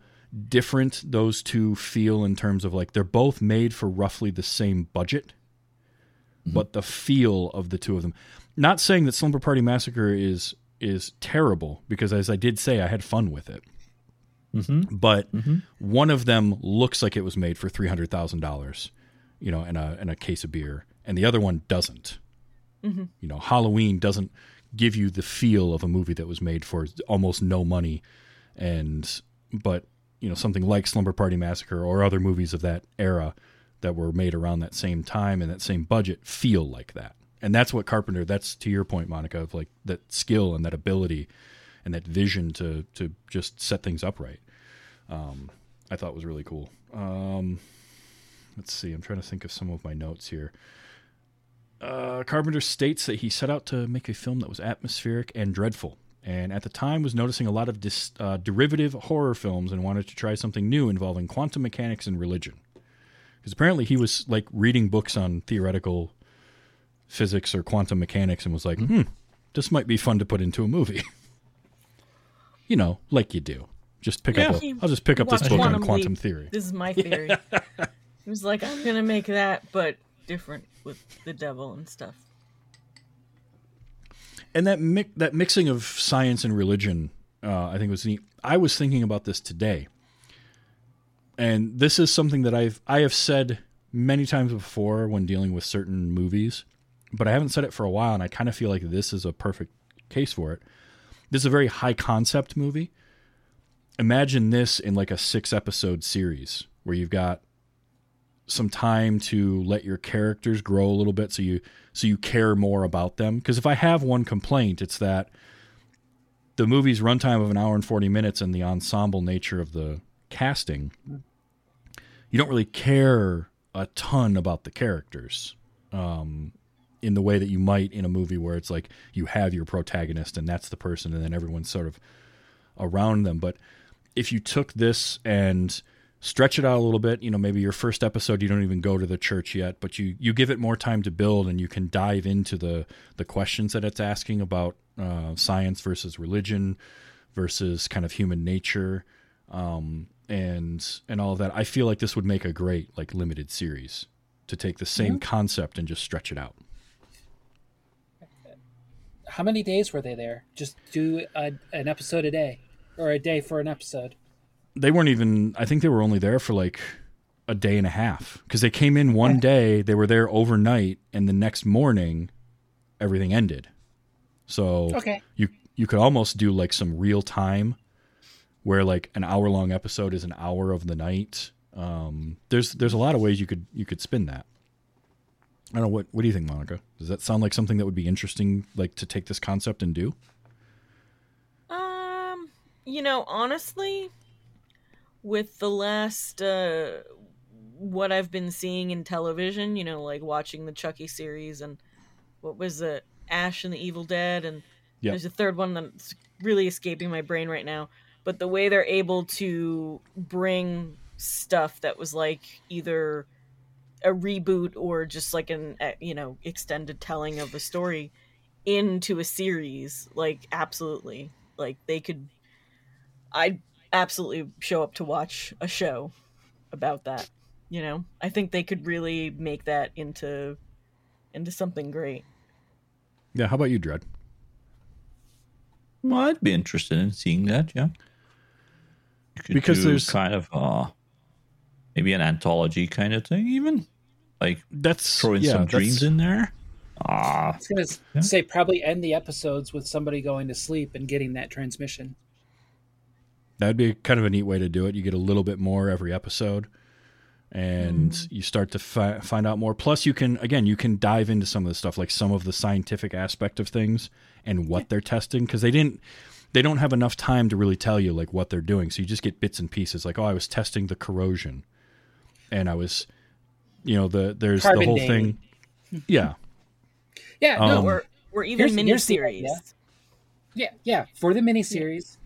different those two feel in terms of like they're both made for roughly the same budget, mm-hmm. but the feel of the two of them. Not saying that Slumber Party Massacre is is terrible because as I did say I had fun with it. Mm-hmm. But mm-hmm. one of them looks like it was made for three hundred thousand dollars, you know, and a and a case of beer, and the other one doesn't. You know, Halloween doesn't give you the feel of a movie that was made for almost no money, and but you know something like Slumber Party Massacre or other movies of that era that were made around that same time and that same budget feel like that. And that's what Carpenter. That's to your point, Monica, of like that skill and that ability and that vision to to just set things up right. Um, I thought was really cool. Um, let's see. I'm trying to think of some of my notes here. Uh, Carpenter states that he set out to make a film that was atmospheric and dreadful, and at the time was noticing a lot of dis, uh, derivative horror films and wanted to try something new involving quantum mechanics and religion. Because apparently he was like reading books on theoretical physics or quantum mechanics and was like, hmm, this might be fun to put into a movie. <laughs> you know, like you do. Just pick up. Yeah. A, I'll just pick up this book on Quantum Leap. theory. This is my <laughs> theory. He was like, I'm gonna make that, but different with the devil and stuff. And that mi- that mixing of science and religion, uh, I think was neat. I was thinking about this today, and this is something that I've I have said many times before when dealing with certain movies, but I haven't said it for a while, and I kind of feel like this is a perfect case for it. This is a very high concept movie. Imagine this in like a six episode series where you've got some time to let your characters grow a little bit so you so you care more about them. Because if i have one complaint it's that the movie's runtime of an hour and 40 minutes and the ensemble nature of the casting you don't really care a ton about the characters um, in the way that you might in a movie where it's like you have your protagonist and that's the person and then everyone's sort of around them. But if you took this and stretch it out a little bit you know maybe your first episode you don't even go to the church yet but you you give it more time to build and you can dive into the the questions that it's asking about uh, science versus religion versus kind of human nature um, and and all of that. I feel like this would make a great like limited series to take the same concept and just stretch it out. How many days were they there? Just do a, an episode a day, or a day for an episode. They weren't even. I think they were only there for like a day and a half because they came in one day. They were there overnight, and the next morning, everything ended. So Okay. you you could almost do like some real time where like an hour long episode is an hour of the night um there's there's a lot of ways you could you could spin that i don't know what what do you think monica does that sound like something that would be interesting like to take this concept and do Um, you know, honestly, with the last uh what I've been seeing in television, you know, like watching the Chucky series and what was it, Ash and the Evil Dead, and Yep. there's a third one that's really escaping my brain right now. But the way they're able to bring stuff that was like either a reboot or just like an uh, you know extended telling of a story into a series, like absolutely, like they could. I'd absolutely show up to watch a show about that. You know, I think they could really make that into into something great. yeah how about you dread Well, I'd be interested in seeing that. Yeah, You could Because do there's- kind of uh, maybe an anthology kind of thing, even like that's throwing yeah, some dreams in there. Ah, I was gonna Yeah. say probably end the episodes with somebody going to sleep and getting that transmission. That'd be kind of a neat way to do it. You get a little bit more every episode, and you start to fi- find out more. Plus, you can again you can dive into some of the stuff, like some of the scientific aspect of things and what they're testing, because they didn't they don't have enough time to really tell you like what they're doing. So you just get bits and pieces, like oh, I was testing the corrosion, and I was, you know, the there's the whole dating. thing. Yeah, Yeah, Um, no, or or even here's- here's the miniseries. idea. Yeah, yeah. For the miniseries,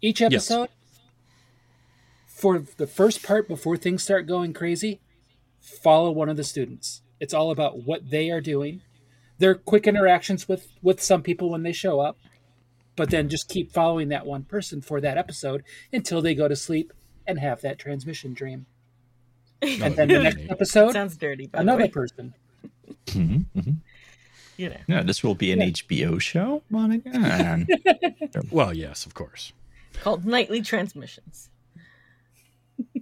each episode, for the first part before things start going crazy, follow one of the students. It's all about what they are doing, their quick interactions with with some people when they show up, but then just keep following that one person for that episode until they go to sleep and have that transmission dream. <laughs> And then the next episode, Sounds dirty, by another way. person. mhm, mhm. You know, yeah, this will be an HBO show, Monica. <laughs> Well, yes, of course. Called nightly transmissions.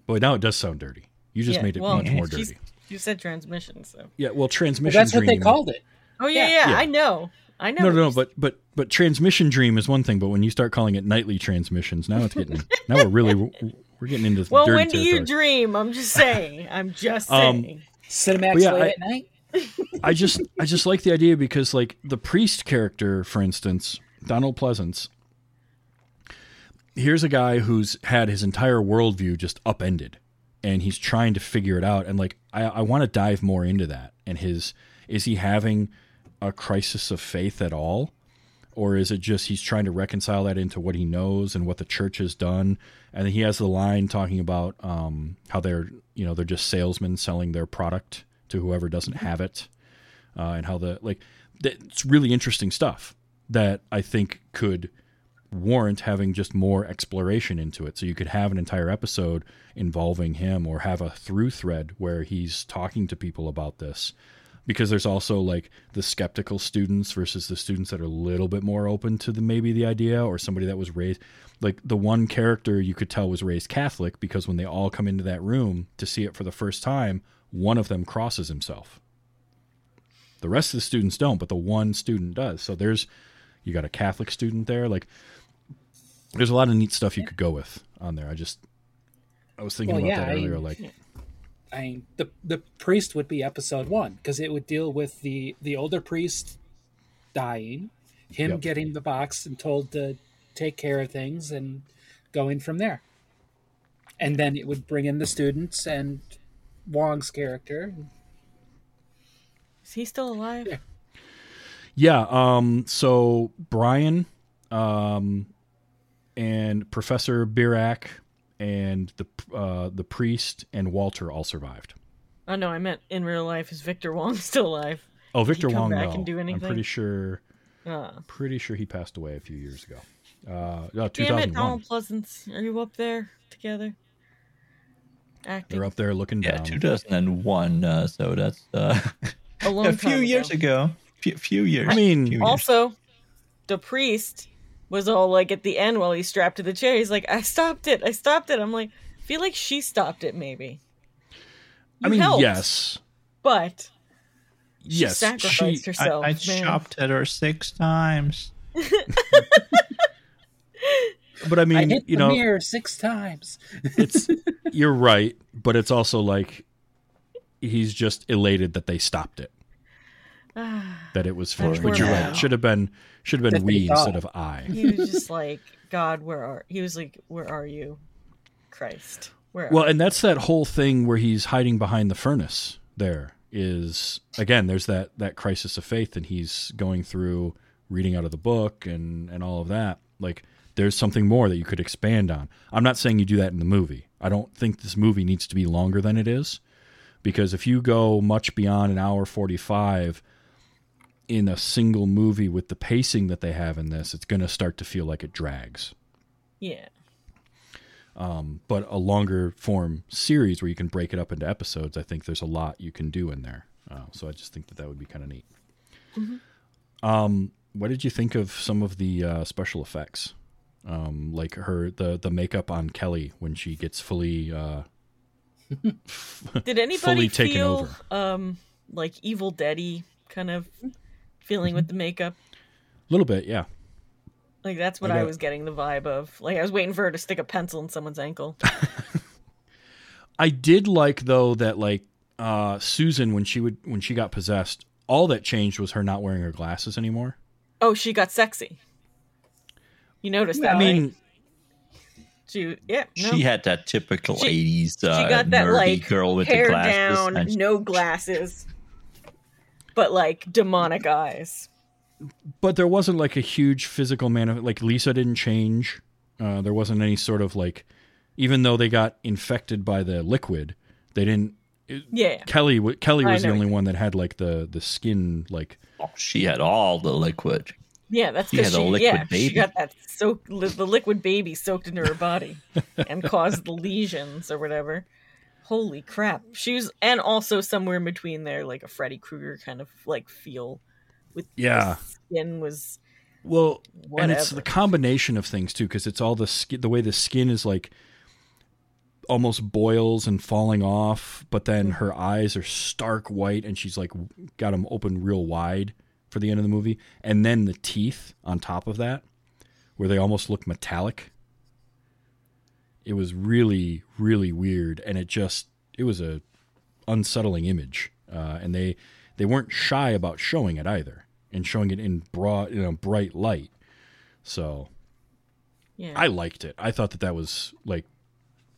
Boy, now it does sound dirty. You just Yeah, made it well, much more <laughs> dirty. You said transmissions, so. Yeah, well, Well, transmission. that's what they called it. Oh yeah, Yeah. yeah, Yeah. I know, I know. No, no, no, but but but transmission dream is one thing, but when you start calling it nightly transmissions, now it's getting <laughs> now we're really we're getting into Well, dirty when do you dream? I'm just saying. I'm just <laughs> Um, saying. Cinemax yeah, late I- at night. I just I just like the idea because like the priest character, for instance, Donald Pleasence. Here's a guy who's had his entire worldview just upended, and he's trying to figure it out. And like I, I want to dive more into that. And his is he having a crisis of faith at all? or is it just he's trying to reconcile that into what he knows and what the church has done and he has the line talking about um, how they're you know they're just salesmen selling their product to whoever doesn't have it uh, and how the like it's really interesting stuff that i think could warrant having just more exploration into it. So you could have an entire episode involving him or have a through thread where he's talking to people about this. Because there's also like the skeptical students versus the students that are a little bit more open to the maybe the idea or somebody that was raised like the one character you could tell was raised catholic because when they all come into that room to see it for the first time one of them crosses himself. The rest of the students don't but the one student does. So there's you got a catholic student there like there's a lot of neat stuff you could go with on there i just i was thinking Well, about yeah, that I- earlier like I mean, the the priest would be episode one because it would deal with the the older priest dying, him Yep. getting the box and told to take care of things, and going from there. And then it would bring in the students and Wong's character. Is he still alive? Yeah. Yeah. Um, so Brian um, and Professor Birack and the uh, the priest and Walter all survived. Oh no, I meant in real life. Is Victor Wong <laughs> still alive? Oh, Victor Wong. back no. and do I'm anything? pretty sure. Ah, Pretty sure he passed away a few years ago. Uh, no, Damn it, Donald Pleasence. Are you up there together? Acting. They're up there looking Yeah, down. 2001. Uh, so that's uh, <laughs> A a few time years ago. Few, few years. I mean, few years. Also, the priest was all like at the end while he's strapped to the chair. He's like, "I stopped it. I stopped it." I'm like, I feel like she stopped it. Maybe. I mean, helped, yes, but she yes. sacrificed She, herself. I, I man. shopped at her six times. <laughs> but I I mean, hit you the know, mirror six times. it's <laughs> you're right, but it's also like he's just elated that they stopped it. <sighs> that it was finished. poor But you're right. Should have been should have been we instead of I. he was just like, God, where are? He was like, Where are you, Christ? Where? Well, are and that's that whole thing where he's hiding behind the furnace. There is again, there's that that crisis of faith, and he's going through reading out of the book and and all of that. Like, there's something more that you could expand on. I'm not saying you do that in the movie. I don't think this movie needs to be longer than it is, because if you go much beyond an hour 45 in a single movie with the pacing that they have in this, it's going to start to feel like it drags yeah. but a longer form series where you can break it up into episodes, I think there's a lot you can do in there. Uh, so I just think that that would be kind of neat. Um, what did you think of some of the uh, special effects? Um, like her the the makeup on Kelly when she gets fully uh, <laughs> Did anybody fully taken feel over. um like Evil Deady kind of feeling with the makeup? A little bit, yeah. Like that's what I I, was getting the vibe of. Like I was waiting for her to stick a pencil in someone's ankle. <laughs> I did like though that like uh, Susan when she would when she got possessed, all that changed was her not wearing her glasses anymore. Oh, she got sexy. You noticed that? I mean, right? she yeah. No. She had that typical She- 80s uh, she got that nerdy like girl with hair the glasses. down, and she- no glasses, but like demonic eyes. but there wasn't like a huge physical man like lisa didn't change uh, there wasn't any sort of like even though they got infected by the liquid they didn't Yeah, kelly w- kelly was the only one that had like the the skin like Oh, she had all the liquid. yeah. That's because had a she, liquid yeah, she got that soak li- the liquid baby soaked into her body and caused the lesions or whatever. Holy crap! She was, and also somewhere in between there, like a Freddy Krueger kind of like feel with the Yeah. skin was well and it's the combination of things too because it's all the skin the way the skin is like almost boils and falling off but then her eyes are stark white and she's like got them open real wide for the end of the movie and then the teeth on top of that where they almost look metallic it was really really weird and it just it was a unsettling image uh, and they they weren't shy about showing it either and showing it in broad you know bright light so yeah. i liked it i thought that that was like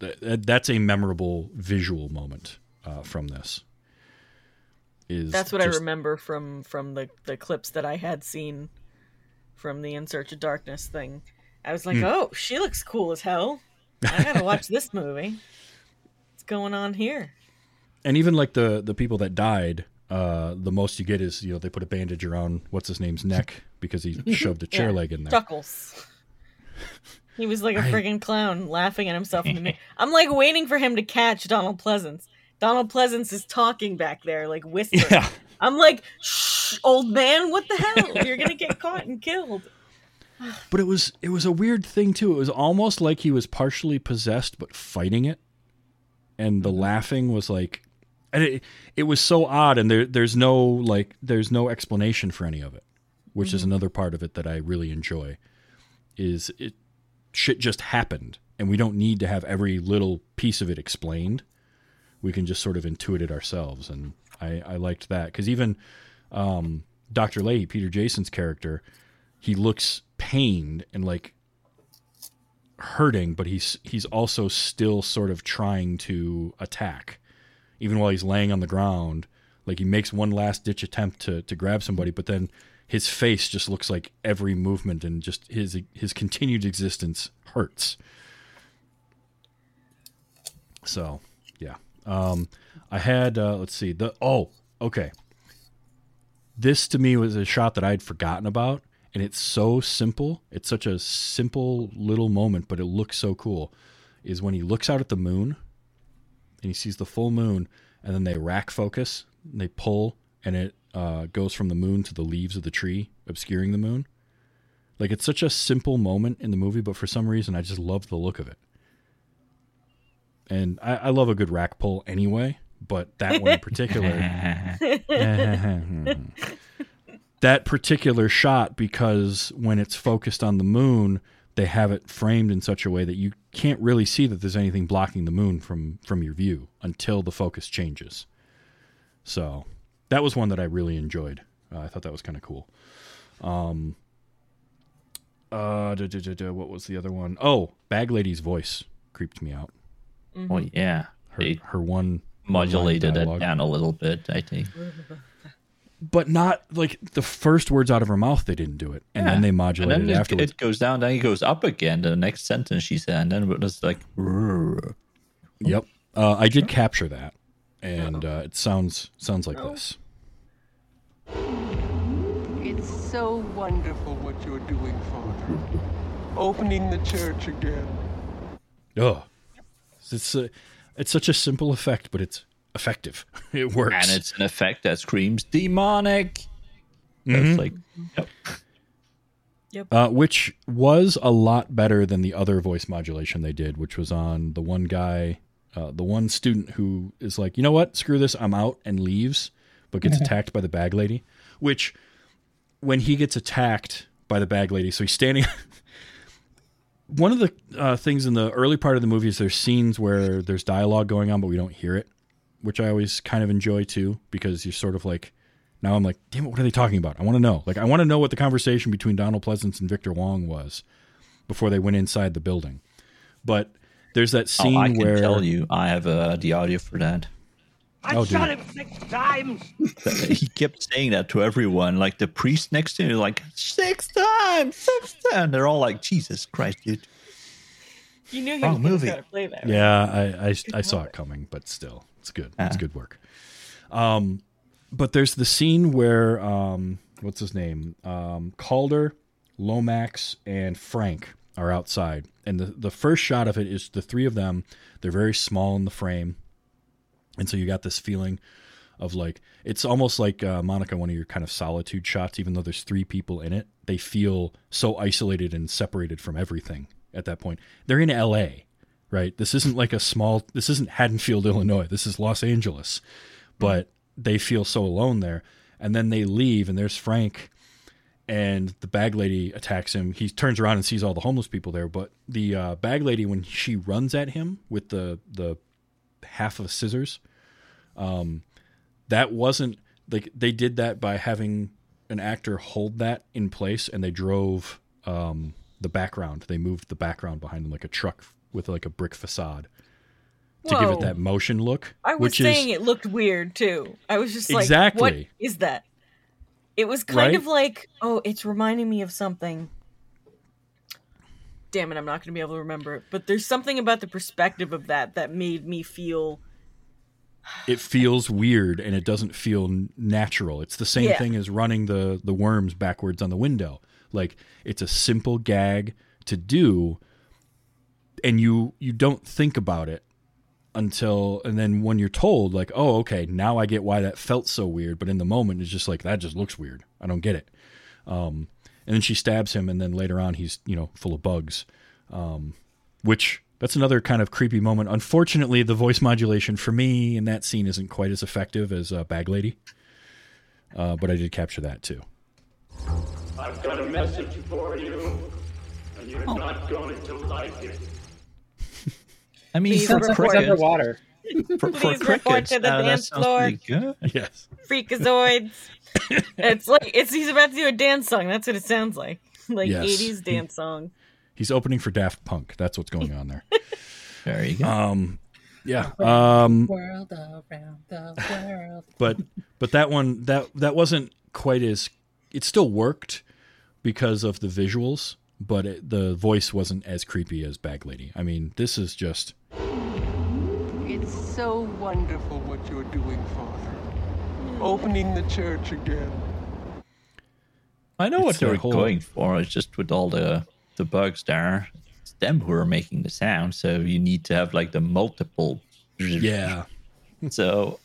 that- that's a memorable visual moment uh, from this is That's what I remember from from the the clips that I had seen from the In Search of Darkness thing. I was like, Hmm. "Oh, she looks cool as hell. I gotta watch this movie. What's going on here?" and even like the the people that died uh the most you get is you know they put a bandage around what's his name's neck because he <laughs> shoved a chair Yeah. leg in there Chuckles. He was like a friggin' clown laughing at himself in the <laughs> mirror. I'm like waiting for him to catch Donald Pleasence. Donald Pleasence is talking back there, like whispering. yeah I'm like, shh, old man, what the hell? You're gonna get caught and killed. But it was it was a weird thing too. It was almost like he was partially possessed but fighting it. And the laughing was like and it it was so odd and there there's no like there's no explanation for any of it which is another part of it that I really enjoy is it shit just happened and we don't need to have every little piece of it explained. We can just sort of intuit it ourselves and I I liked that. Cuz even um Dr. Leahy Peter Jason's character he looks pained and like hurting, but he's he's also still sort of trying to attack, even while he's laying on the ground. Like he makes one last ditch attempt to to grab somebody, but then his face just looks like every movement and just his his continued existence hurts. So yeah, um, I had uh, let's see the oh okay. This to me was a shot that I'd forgotten about, and and it's so simple. It's such a simple little moment, but it looks so cool. Is when he looks out at the moon and he sees the full moon, and then they rack focus, and they pull, and it uh, goes from the moon to the leaves of the tree, obscuring the moon. Like it's such a simple moment in the movie, but for some reason, I just love the look of it. And I, I love a good rack pull anyway, but that one in particular. <laughs> <laughs> <laughs> that particular shot because when it's focused on the moon they have it framed in such a way that you can't really see that there's anything blocking the moon from from your view until the focus changes so that was one that i really enjoyed uh, i thought that was kind of cool um uh duh, duh, duh, what was the other one? Oh, bag lady's voice creeped me out Oh yeah, her, her one modulated it down a little bit. I think. <laughs> but not like the first words out of her mouth they didn't do it and then they And modulated then it it, afterwards it goes down, then it goes up again. The next sentence she said, and then it was like, "Rrrr." Yep, uh, I did capture that, and uh, it sounds sounds like this. It's so wonderful what you're doing, Father. Opening the church again. Oh, it's a, it's such a simple effect, but it's effective. <laughs> It works. and it's an effect that screams demonic. Mm-hmm. It's like, yep. uh, which was a lot better than the other voice modulation they did, which was on the one guy, uh, the one student who is like, you know what, screw this, I'm out, and leaves, but gets <laughs> attacked by the bag lady. Which, when he gets attacked by the bag lady, so he's standing. <laughs> one of the uh, things in the early part of the movie is there's scenes where there's dialogue going on, but we don't hear it, which I always kind of enjoy too, because you're sort of like, now I'm like, damn it, what are they talking about? I want to know. Like, I want to know what the conversation between Donald Pleasence and Victor Wong was before they went inside the building. But there's that Oh, scene I can where tell you, I have uh, the audio for that. I Oh, shot dude. him six times. <laughs> he kept saying that to everyone. Like the priest next to him, like six times, six times. They're all like, Jesus Christ, dude. You knew he Wrong was movie. going to play that. right? Yeah, I, I, I saw it coming, but still, it's good. It's Ah. good work. Um, but there's the scene where um, what's his name? Um, Calder, Lomax, and Frank are outside, and the the first shot of it is the three of them. They're very small in the frame, and so you got this feeling of like it's almost like uh, Monica, one of your kind of solitude shots. Even though there's three people in it, they feel so isolated and separated from everything at that point. They're in L.A right? This isn't like a small, this isn't Haddonfield, Illinois. This is Los Angeles. But they feel so alone there. And then they leave, and there's Frank, and the bag lady attacks him. He turns around and sees all the homeless people there. But the uh, bag lady, when she runs at him with the, the half of scissors, um, that wasn't like they did that by having an actor hold that in place and they drove um, the background. They moved the background behind them like a truck with like a brick facade to give it that motion look. I was saying is it looked weird too. I was just like, Exactly. what is that? It was kind Right? of like, oh, it's reminding me of something. Damn it, I'm not going to be able to remember it. But there's something about the perspective of that that made me feel. it feels weird and it doesn't feel natural. It's the same Yeah. thing as running the the worms backwards on the window. Like it's a simple gag to do and you you don't think about it until and then when you're told like, "Oh, okay, now I get why that felt so weird." But in the moment it's just like that just looks weird. I don't get it. Um and then she stabs him and then later on he's, you know, full of bugs. Um which that's another kind of creepy moment. Unfortunately, the voice modulation for me in that scene isn't quite as effective as uh, Bag Lady, uh, but I did capture that too. I've got a message for you, and you're not going to like it. I mean, Please for Sounds like it's report. crickets, underwater. for, for Please report crickets, to the uh, dance floor. good. <laughs> Yes, Freakazoids. it's like it's he's about to do a dance song. That's what it sounds like. <laughs> Like Yes. 80s dance song. he's opening for Daft Punk. That's what's going on there. <laughs> There you go. Um, yeah. Um, World around the world. but but that one that that wasn't quite as it still worked because of the visuals, but it, the voice wasn't as creepy as Bag Lady. I mean, this is just It's so wonderful what you're doing, Father. Opening the church again. I know what It's they that were whole- going for. It's just with all the the bugs there, it's them who are making the sound. So you need to have like the multiple. Yeah. <laughs> So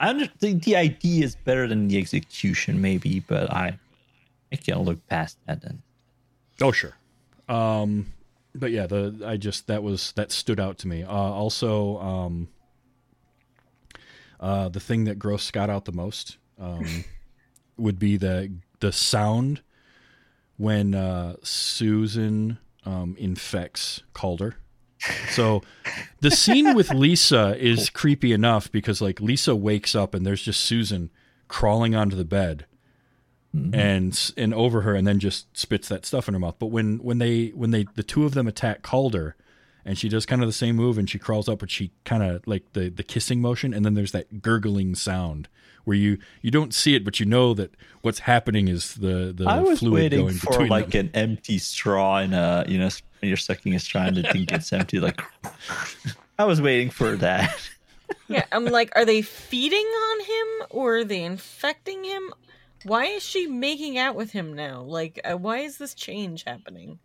I under- think the idea is better than the execution, maybe, but I I can't look past that. Then Oh sure. Um, but yeah, the I just that was that stood out to me. Uh, also, um, uh, the thing that grossed Scott out the most um, <laughs> would be the the sound when uh, Susan um, infects Calder. So the scene with Lisa is creepy enough because like Lisa wakes up and there's just Susan crawling onto the bed Mm-hmm. and and over her and then just spits that stuff in her mouth. But when when they when they the two of them attack Calder and she does kind of the same move and she crawls up but she kind of like the the kissing motion and then there's that gurgling sound where you you don't see it but you know that what's happening is the the I was fluid waiting going for between like them. an empty straw in a you know when you're sucking a straw and the thing gets empty. Like I was waiting for that. Yeah, I'm like, are they feeding on him or are they infecting him? Why is she making out with him now? Like, uh, why is this change happening?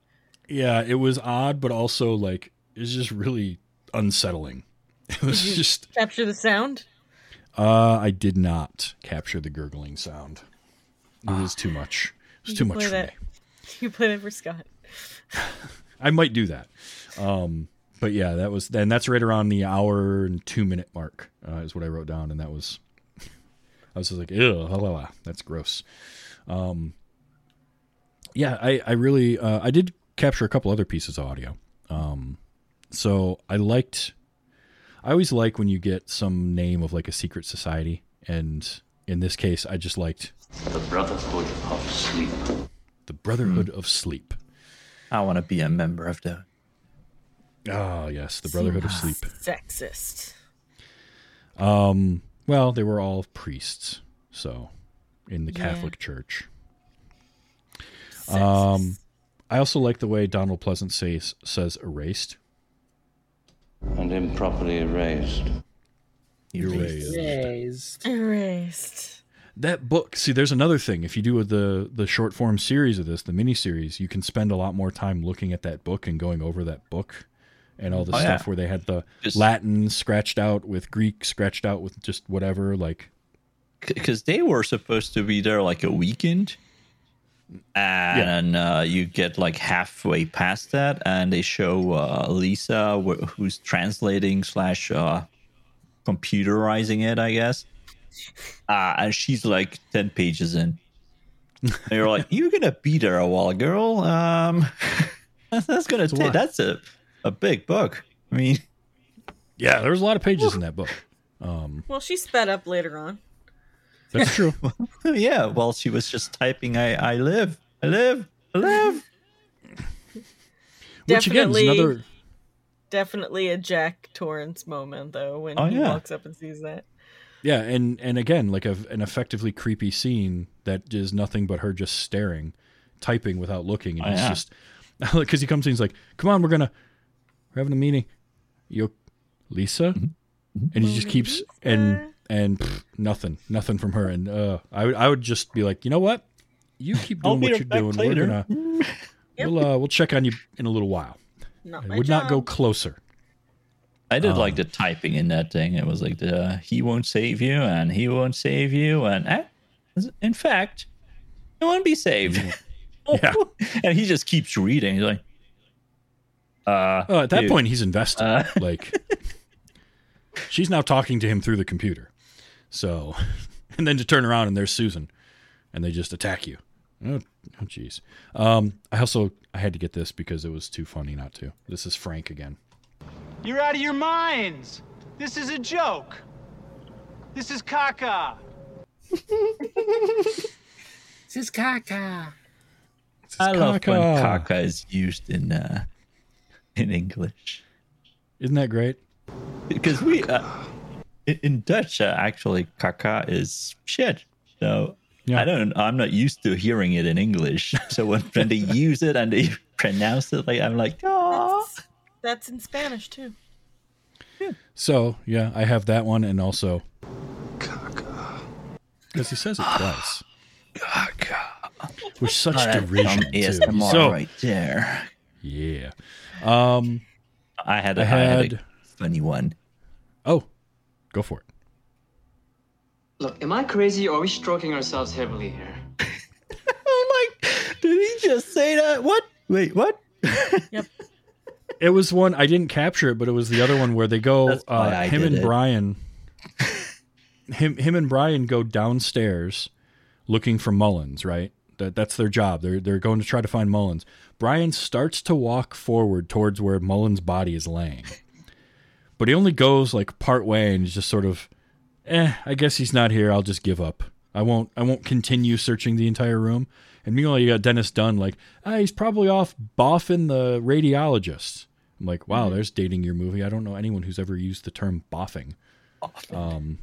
Yeah, it was odd but also like it's just really unsettling. <laughs> It was just capture the sound? uh I did not capture the gurgling sound. It was too much. It was You too much play for that. me. <laughs> You played it for Scott. <laughs> I might do that. Um, but yeah, that was then that's right around the hour and two minute mark uh, is what I wrote down, and that was I was just like, ew, la, la, la, that's gross. Um, yeah, I I really uh, I did capture a couple other pieces of audio. Um, so I liked. I always like when you get some name of like a secret society, and in this case, I just liked The Brotherhood of Sleep. the Brotherhood of Sleep. I want to be a member of the. Oh yes, the Brotherhood of Sleep. Sexist. Um, well, they were all priests, so in the Yeah. Catholic Church. Sexist. Um, I also like the way Donald Pleasence says says erased. and improperly erased. Erased. Raised. Erased. That book. See, there's another thing. If you do the the short form series of this, the mini series, you can spend a lot more time looking at that book and going over that book and all the Oh, stuff yeah. where they had the Just- Latin scratched out with Greek scratched out with just whatever. Like, because they were supposed to be there like a weekend and uh, you get like halfway past that and they show uh, lisa wh- who's translating slash uh, computerizing it i guess. Uh, and she's like 10 pages in. And you're like you're gonna be there a while girl. Um <laughs> that's gonna take that's a, a big book i mean yeah, there's a lot of pages in that book. Um, Well, she sped up later on. that's true. <laughs> yeah well she was just typing i i live i live i live Which again is another. Definitely a Jack Torrance moment, though, when Oh, he yeah. walks up and sees that. Yeah, and and again, like a, an effectively creepy scene that is nothing but her just staring, typing without looking, and Oh, he's yeah. just <laughs> because he comes in, he's like, "Come on, we're gonna we're having a meeting." You, Lisa, Mm-hmm. and he just keeps and and pff, nothing, nothing from her, and uh, I would I would just be like, you know what, you keep doing what you're doing. later." We're gonna <laughs> we'll uh, we'll check on you in a little while. Not I my would not go closer. I did Um, like the typing in that thing. It was like the he won't save you and he won't save you and eh, in fact, he won't be saved. Yeah. <laughs> and he just keeps reading. He's like, uh, Oh, at that dude, point, he's invested. Uh. <laughs> like, she's now talking to him through the computer. So, <laughs> and then to turn around and there's Susan, and they just attack you. Oh, oh, jeez. Um, I also I had to get this because it was too funny not to. This is Frank again. You're out of your minds. This is a joke. This is caca. This is caca. I love when caca. caca is used in uh, <laughs> in English Isn't that great? because we uh, in, in Dutch uh, actually caca is shit. So Yeah. I don't. I'm not used to hearing it in English. <laughs> So when, when they use it and they <laughs> pronounce it like I'm like, oh. That's, that's in Spanish, too. So yeah, I have that one, and also because he says it twice. with such Oh, that's derision. some too. ASMR So right there. yeah. Um. I had I a, I had had- a funny one. Oh, go for it. Look, am I crazy or are we stroking ourselves heavily here? <laughs> Oh my! Did he just say that? What? Wait, what? Yep. It was one I didn't capture it, but it was the other one where they go. Uh, him and it. Brian. <laughs> Him, him and Brian go downstairs looking for Mullins. Right, that that's their job. They're they're going to try to find Mullins. Brian starts to walk forward towards where Mullins' body is laying, but he only goes like part way and he's just sort of, eh. I guess he's not here. I'll just give up. I won't. I won't continue searching the entire room. And meanwhile, you got Dennis Dun like, ah, he's probably off boffing the radiologist. I'm like, wow, there's dating your movie. I don't know anyone who's ever used the term boffing. Um,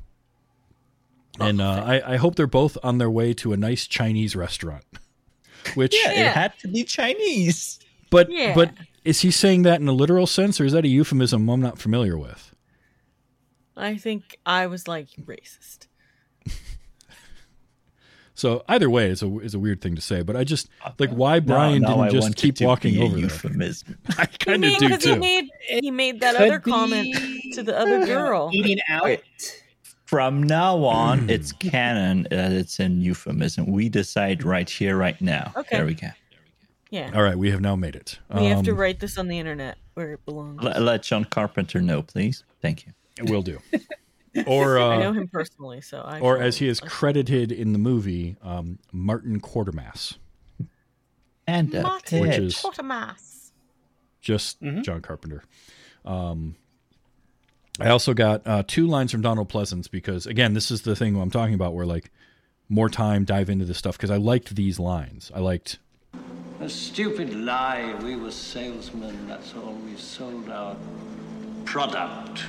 and uh, I, I hope they're both on their way to a nice Chinese restaurant. Which, Yeah, it had to be Chinese. but Yeah. but is he saying that in a literal sense, or is that a euphemism I'm not familiar with? I think I was like racist. <laughs> So either way, it's a is a weird thing to say. But I just uh, like why Brian Now- now I didn't want just keep to walking be a over there. Euphemism. <laughs> I kind of do because he made he made that Could other comment be- to the other girl. Eating out. From now on, <clears throat> it's canon. Uh, it's in euphemism. We decide right here, right now. Okay. There we go. Yeah, All right, we have now made it. we have to Um, write this on the internet where it belongs. L- let John Carpenter know, please. Thank you. It will do. <laughs> Or I know uh, him personally, so I. or as he is credited in the movie, um, Martin Quatermass. And a Martin Which pit. is- Quatermass. just John Carpenter. Um, I also got uh, two lines from Donald Pleasence because, again, this is the thing I'm talking about where, like, more time, dive into this stuff because I liked these lines. I liked, A stupid lie. We were salesmen. That's all. We sold our product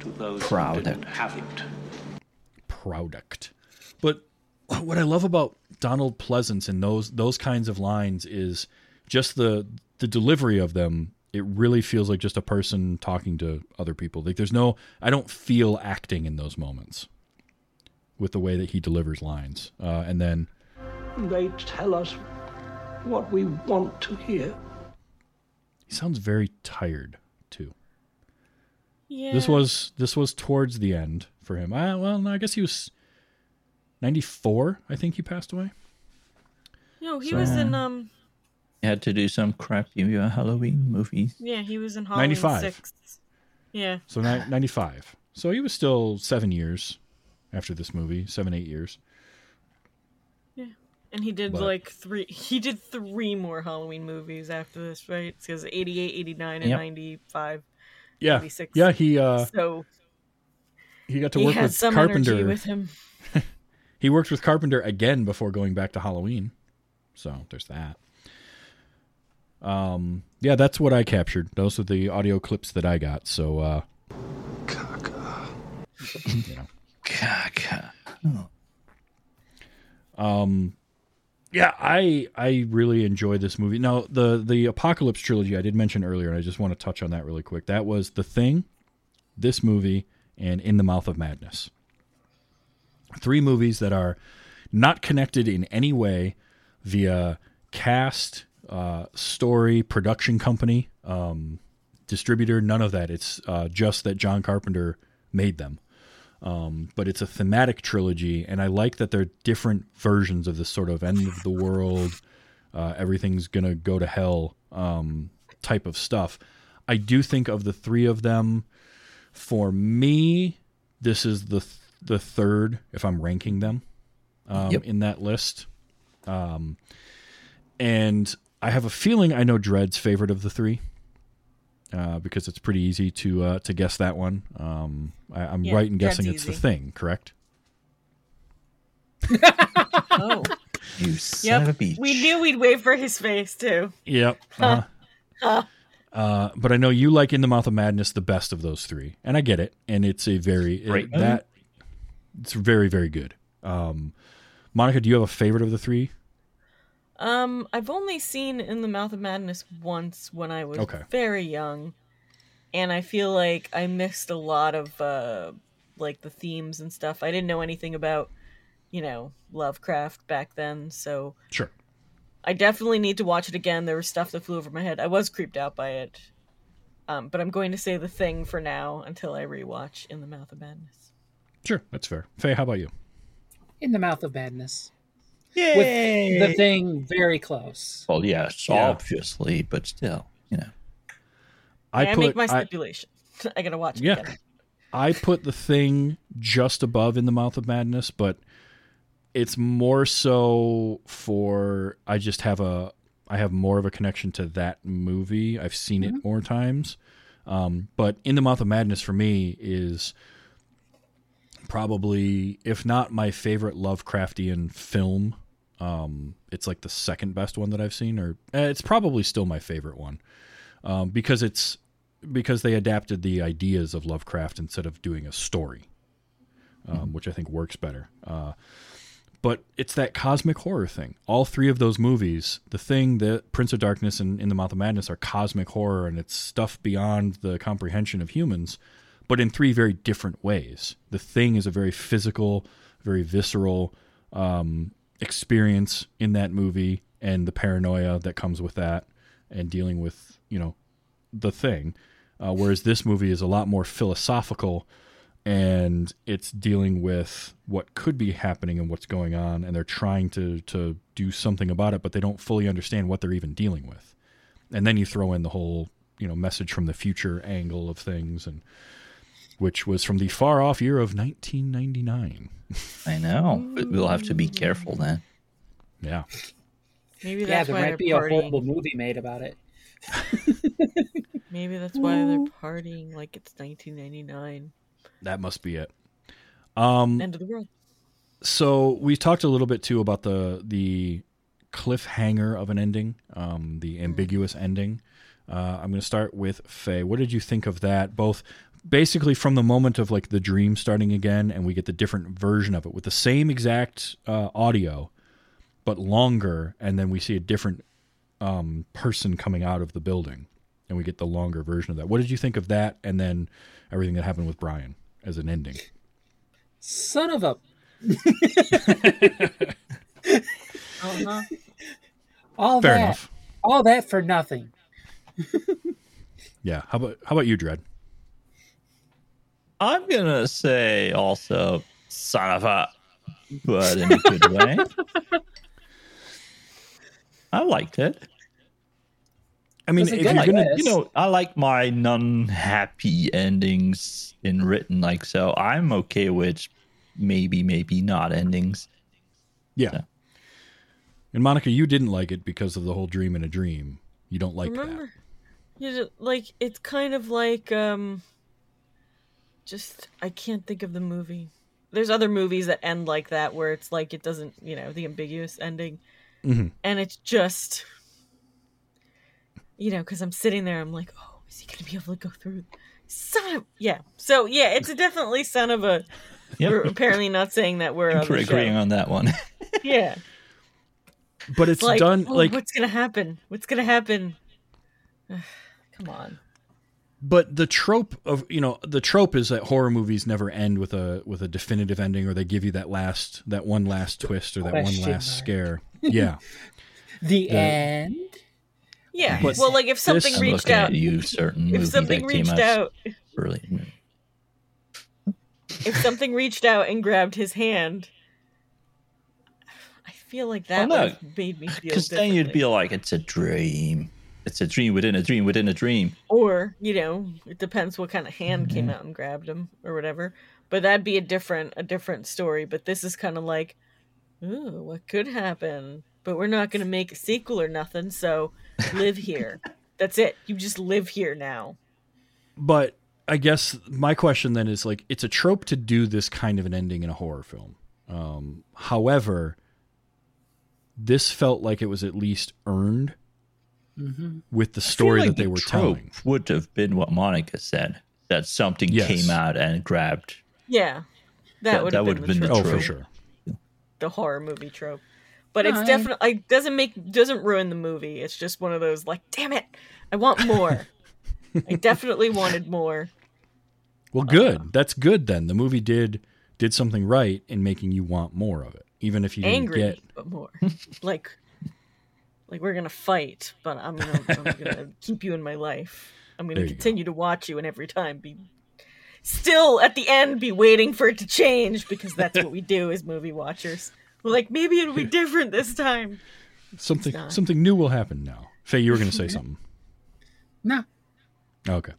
to those who Product. didn't have it. product. But <clears throat> what I love about Donald Pleasence and those those kinds of lines is just the the delivery of them. It really feels like just a person talking to other people. Like there's no, I don't feel acting in those moments with the way that he delivers lines. Uh, and then They tell us what we want to hear. he sounds very tired too. Yeah. This was this was towards the end for him. Uh, well, no, I guess he was 94. I think he passed away. No, he So- was in um. You had to do some crappy uh, Halloween movies. Yeah, he was in Halloween 95. Six. Yeah. So ni- 95. So he was still seven years after this movie, seven, eight years. Yeah. And he did But- like three. He did three more Halloween movies after this, right? Because 88, 89, and Yep. 95. Yeah. 96. Yeah, he uh so he got to he work had with some Carpenter. with him. <laughs> he worked with Carpenter again before going back to Halloween. So there's that. Um yeah, that's what I captured. Those are the audio clips that I got. So uh you know. Caca. Um, yeah, I I really enjoyed this movie. Now the the Apocalypse trilogy I did mention earlier, and I just want to touch on that really quick. That was The Thing, this movie, and In the Mouth of Madness. Three movies that are not connected in any way via cast, uh, story, production company, um, distributor. None of that. It's uh, just that John Carpenter made them. Um, but it's a thematic trilogy, and I like that they're different versions of this sort of end of the world, uh, everything's gonna go to hell um, type of stuff. I do think of the three of them. For me, this is the th- the third if I'm ranking them um, Yep. in that list. Um, and I have a feeling I know Dread's favorite of the three. Uh, because it's pretty easy to uh, to guess that one. Um, I, I'm Yeah, right in guessing it's the thing, correct? <laughs> Oh. You son of a Yep. bitch. We knew we'd wait for his face too. Yep. <laughs> Uh-huh. Uh, but I know you like In the Mouth of Madness the best of those three, and I get it. And it's a very Great it- that it's very very good. Um, Monica, do you have a favorite of the three? Um, I've only seen In the Mouth of Madness once when I was Okay. very young, and I feel like I missed a lot of uh, like the themes and stuff. I didn't know anything about, you know, Lovecraft back then, so Sure. I definitely need to watch it again. There was stuff that flew over my head. I was creeped out by it. Um, but I'm going to say the thing for now until I rewatch In the Mouth of Madness. Sure, that's fair. Faye, how about you? In the Mouth of Madness. Yay! With the thing very close. Well, yes, Yeah. obviously, but still, you know. I I, put make my I, stipulation. <laughs> I, gotta watch it Yeah. I put the thing just above in the mouth of madness, but it's more so for I just have a I have more of a connection to that movie. I've seen it more times. Um, but in the mouth of madness for me is probably if not my favorite Lovecraftian film. Um, it's like the second best one that I've seen, or eh, it's probably still my favorite one um, because it's because they adapted the ideas of Lovecraft instead of doing a story, um, which I think works better. Uh, but it's that cosmic horror thing. All three of those movies, The Thing, The Prince of Darkness, and In the Mouth of Madness, are cosmic horror, and it's stuff beyond the comprehension of humans, but in three very different ways. The Thing is a very physical, very visceral um, experience in that movie, and the paranoia that comes with that, and dealing with you know the thing. Uh, whereas this movie is a lot more philosophical and it's dealing with what could be happening and what's going on and they're trying to to do something about it but they don't fully understand what they're even dealing with and then you throw in the whole you know message from the future angle of things and which was from the far off year of 1999 I know, but we'll have to be careful then. yeah Maybe Yeah, that's there why might they're be a horrible movie made about it. <laughs> Maybe that's why they're partying like it's 1999. that must be it um End of the world. so we talked a little bit too about the the cliffhanger of an ending, um, the ambiguous ending. Uh, I'm going to start with Faye. What did you think of that? Both basically from the moment of like the dream starting again, and we get the different version of it with the same exact uh, audio, but longer, and then we see a different um, person coming out of the building, and we get the longer version of that. What did you think of that? And then everything that happened with Brian as an ending. Son of a. <laughs> Uh-huh. All Fair that. enough. All that for nothing. <laughs> Yeah. How about how about you, Dread? I'm gonna say also son of a, but in a good way. I liked it. I mean, if you're gonna. You know, I like my non-happy endings in written, like so. I'm okay with maybe, maybe not endings. yeah. Yeah. And Monica, you didn't like it because of the whole dream in a dream. You don't like Remember, you just, like it's kind of like um. Just I can't think of the movie. There's other movies that end like that where it's like it doesn't, you know, the ambiguous ending, Mhm. and it's just, you know, because I'm sitting there, I'm like, oh, is he gonna be able to go through? Son of yeah. So yeah, it's definitely son of a. Yep. We're apparently not saying that we're on agreeing on that one. <laughs> Yeah. But it's like, done oh, like what's gonna happen? What's gonna happen? <sighs> Come on. But the trope of you know the trope is that horror movies never end with a with a definitive ending or they give you that last that one last twist or that one last mark. scare <laughs> yeah The, The- end. Yeah. But well, like if something this- reached out, at you, certain if something reached out, early. if something reached out and grabbed his hand, I feel like that Well, no, made me feel Because then you'd be like, it's a dream. It's a dream within a dream within a dream. or you know, it depends what kind of hand Mm-hmm. came out and grabbed him or whatever. But that'd be a different a different story. But this is kind of like, ooh, what could happen? But we're not going to make a sequel or nothing. So live here. <laughs> That's it. You just live here now. but i guess my question then is like it's a trope to do this kind of an ending in a horror film um, however this felt like it was at least earned Mm-hmm. with the story like that they the were trope telling Would have been what Monica said. That something Yes. came out and grabbed. Yeah, that, That- would that have would've been, the been the trope. oh for sure the horror movie trope. But it's Aye. definitely it doesn't make doesn't ruin the movie. It's just one of those like, damn it, I want more. I <laughs> definitely wanted more. Well, oh, good. That's good then. The movie did did something right in making you want more of it, even if you didn't Angry, get. but more. <laughs> like Like we're gonna fight, but I'm gonna, I'm gonna <laughs> keep you in my life. I'm gonna There you go. continue to watch you, and every time be still at the end be waiting for it to change because that's what we do as movie watchers. We're like, maybe it'll be different this time. Something something new will happen now. Faye, you were going to say something. No, Okay.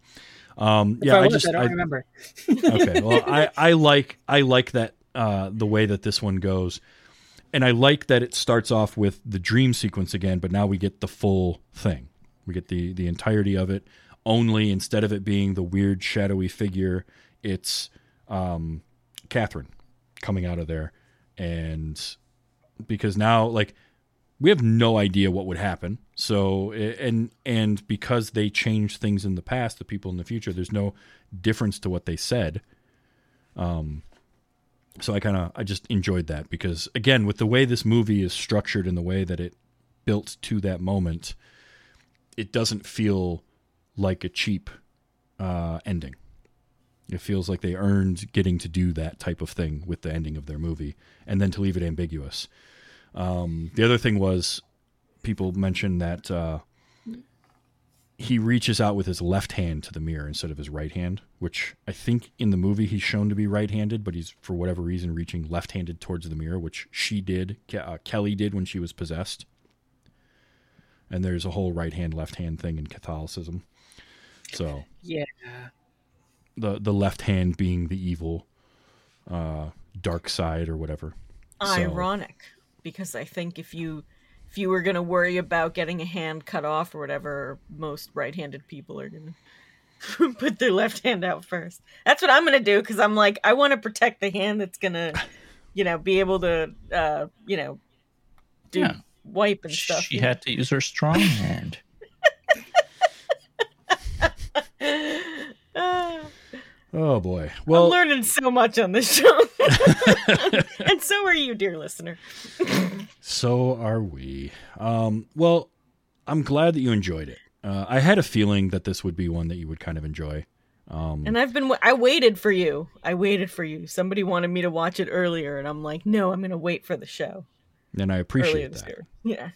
Um, yeah, I, I was, just I don't I- remember. okay. Well, I, I like I like that uh, the way that this one goes, and I like that it starts off with the dream sequence again, but now we get the full thing. We get the the entirety of it. Only instead of it being the weird shadowy figure, it's um, Catherine coming out of there, and because now like we have no idea what would happen. So and and because they changed things in the past, the people in the future, there's no difference to what they said. Um, so I kind of I just enjoyed that because again, with the way this movie is structured and the way that it built to that moment, it doesn't feel like a cheap uh, ending. It feels like they earned getting to do that type of thing with the ending of their movie, and then to leave it ambiguous. Um, the other thing was people mentioned that uh, he reaches out with his left hand to the mirror instead of his right hand, which I think in the movie he's shown to be right-handed, but he's for whatever reason reaching left-handed towards the mirror, which she did, uh, Kelly did when she was possessed. And there's a whole right hand, left hand thing in Catholicism. So Yeah. the the left hand being the evil, uh, dark side or whatever. So- Ironic, because I think if you if you were gonna worry about getting a hand cut off or whatever, most right-handed people are gonna <laughs> put their left hand out first. That's what I'm gonna do because I'm like I want to protect the hand that's gonna, you know, be able to, uh, you know, do Yeah. wipe and stuff. She you know? had to use her strong hand. Oh boy. Well, I'm learning so much on this show. <laughs> and so are you, dear listener. So are we. Um, well, I'm glad that you enjoyed it. Uh, I had a feeling that this would be one that you would kind of enjoy. Um, And I've been, I waited for you. I waited for you. Somebody wanted me to watch it earlier, and I'm like, no, I'm going to wait for the show. and I appreciate that. year. Yeah.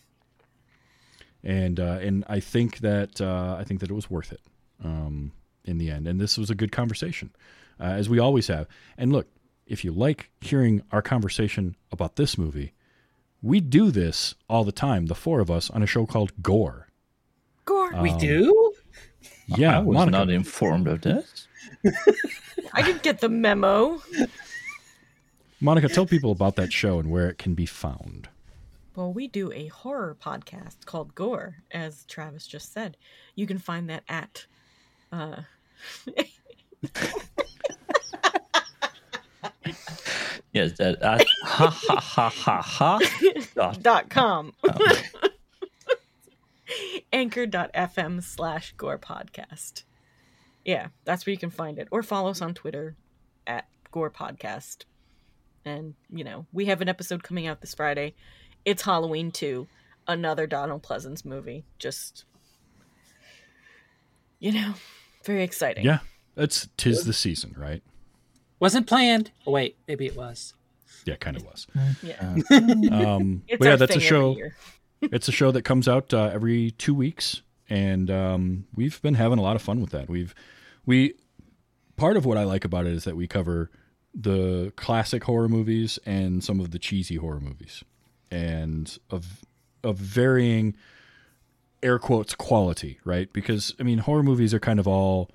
And uh, and I think that uh, I think that it was worth it um, in the end. And this was a good conversation, uh, as we always have. And look, if you like hearing our conversation about this movie, we do this all the time, the four of us, on a show called Gore. Gore. we Um, do? Yeah, I was Monica. not informed of this. <laughs> I didn't get the memo. Monica, tell people about that show and where it can be found. Well, we do a horror podcast called Gore, as Travis just said. You can find that at uh, Yes, that uh, ha ha ha ha ha. dot- dot com. <laughs> Anchor.fm slash gore podcast. Yeah, that's where you can find it. Or follow us on Twitter at gore podcast. And, you know, we have an episode coming out this Friday. It's Halloween 2, another Donald Pleasence movie. Just, you know, very exciting. Yeah, it's tis the season, right? Wasn't planned. Oh, wait, maybe it was. Yeah, kind of was. <laughs> Yeah. <laughs> Um, It's but yeah, our that's a show. <laughs> it's a show that comes out uh, every two weeks, and um, we've been having a lot of fun with that. We've we part of what I like about it is that we cover the classic horror movies and some of the cheesy horror movies, and of of varying air quotes quality, right? Because I mean, horror movies are kind of all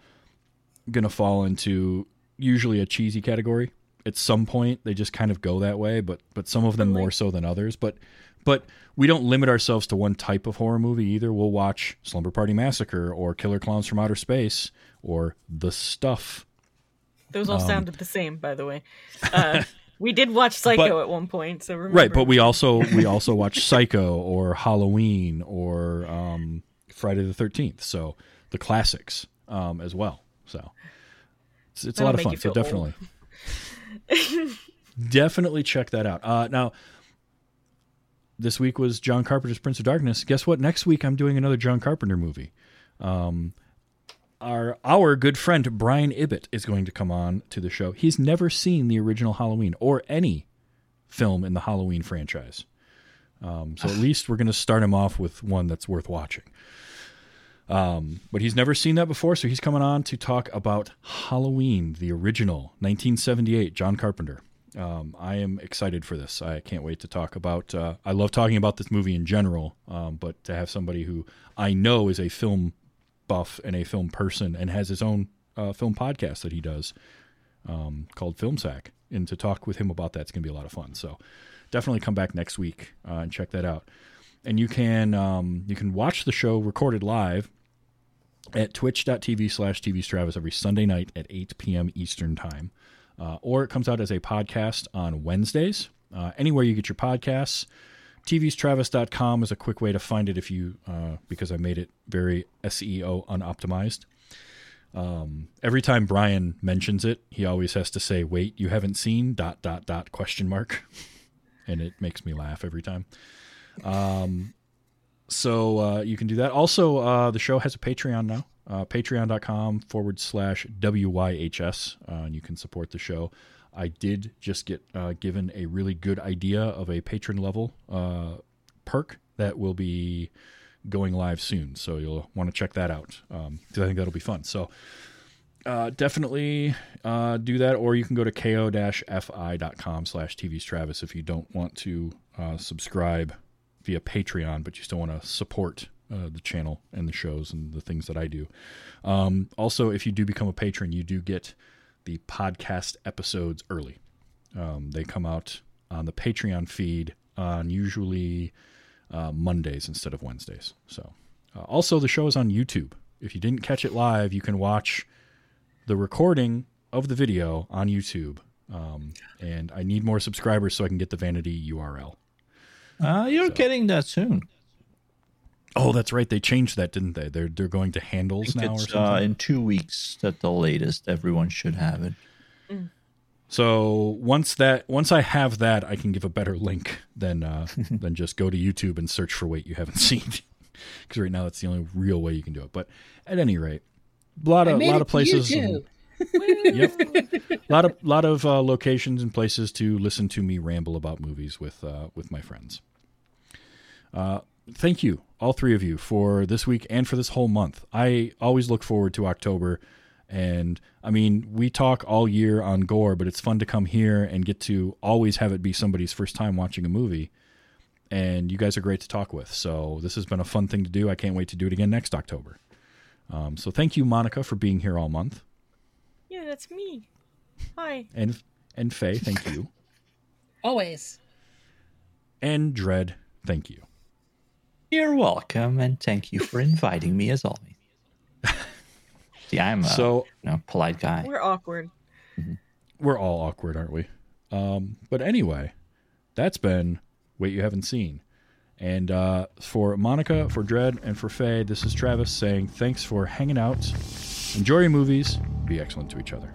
gonna fall into usually a cheesy category at some point. They just kind of go that way but but some of them more so than others. But but we don't limit ourselves to one type of horror movie either. We'll watch slumber party massacre or killer clowns from outer space or the stuff. Those all Um, sounded the same, by the way. Uh, <laughs> we did watch Psycho at one point, so remember. right but we also we also watch psycho or halloween or um friday the 13th so the classics um as well so. It's, it's a lot of fun so definitely. definitely check that out. Uh now this week was john carpenter's prince of darkness. Guess what? Next week i'm doing another john carpenter movie. Um our our good friend brian ibbott is going to come on to the show he's never seen the original halloween or any film in the halloween franchise Um, so at least we're going to start him off with one that's worth watching. Um, but he's never seen that before, so he's coming on to talk about Halloween, the original 1978, John Carpenter. Um, I am excited for this. I can't wait to talk about. Uh, I love talking about this movie in general, um, but to have somebody who I know is a film buff and a film person and has his own uh, film podcast that he does um, called Film Sack, and to talk with him about that's going to be a lot of fun. So definitely come back next week uh, and check that out. And you can um, you can watch the show recorded live at twitch.tv slash TV Travis every Sunday night at 8 p.m. Eastern Time. Uh, or it comes out as a podcast on Wednesdays. Uh, anywhere you get your podcasts. TVstravis.com is a quick way to find it if you, uh, because I made it very SEO unoptimized. Um, every time Brian mentions it, he always has to say, wait, you haven't seen dot, dot, dot, question mark. <laughs> and it makes me laugh every time. Um, so uh, you can do that. Also, uh, the show has a Patreon now. Uh, Patreon.com forward slash WYHS, uh, and you can support the show. I did just get uh, given a really good idea of a patron level uh, perk that will be going live soon. So you'll want to check that out because um, I think that'll be fun. So uh, definitely uh, do that, or you can go to ko-fi.com slash tvstravis if you don't want to uh, subscribe via Patreon, but you still want to support uh, the channel and the shows and the things that I do. Um, also, if you do become a patron, you do get the podcast episodes early. Um, they come out on the Patreon feed on usually uh, Mondays instead of Wednesdays. So, uh, also the show is on YouTube. If you didn't catch it live, you can watch the recording of the video on YouTube. Um, and I need more subscribers so I can get the vanity URL. Uh, you're so. getting that soon. Oh, that's right. They changed that, didn't they? They're they're going to handles now or something. Uh, in two weeks, at the latest, everyone should have it. Mm. So once that once I have that, I can give a better link than uh, <laughs> than just go to YouTube and search for Wait You Haven't <laughs> Seen, because right now that's the only real way you can do it. But at any rate, a lot of a lot of places. And, <laughs> yep, a lot of lot of uh, locations and places to listen to me ramble about movies with uh, with my friends. Thank you, all three of you, for this week and for this whole month. I always look forward to October. And I mean, we talk all year on gore, but it's fun to come here and get to always have it be somebody's first time watching a movie. And you guys are great to talk with. So this has been a fun thing to do. I can't wait to do it again next October. Um, so thank you, Monica, for being here all month. Yeah, that's me. Hi. And and Faye, thank you. <laughs> Always. And Dread, thank you. You're welcome, and thank you for inviting me as always. <laughs> See, I'm a so, you know, polite guy. We're awkward. Mm-hmm. We're all awkward, aren't we? Um, but anyway, that's been Wait You Haven't Seen. And uh, for Monica, for Dread, and for Faye, this is Travis saying thanks for hanging out. Enjoy your movies. Be excellent to each other.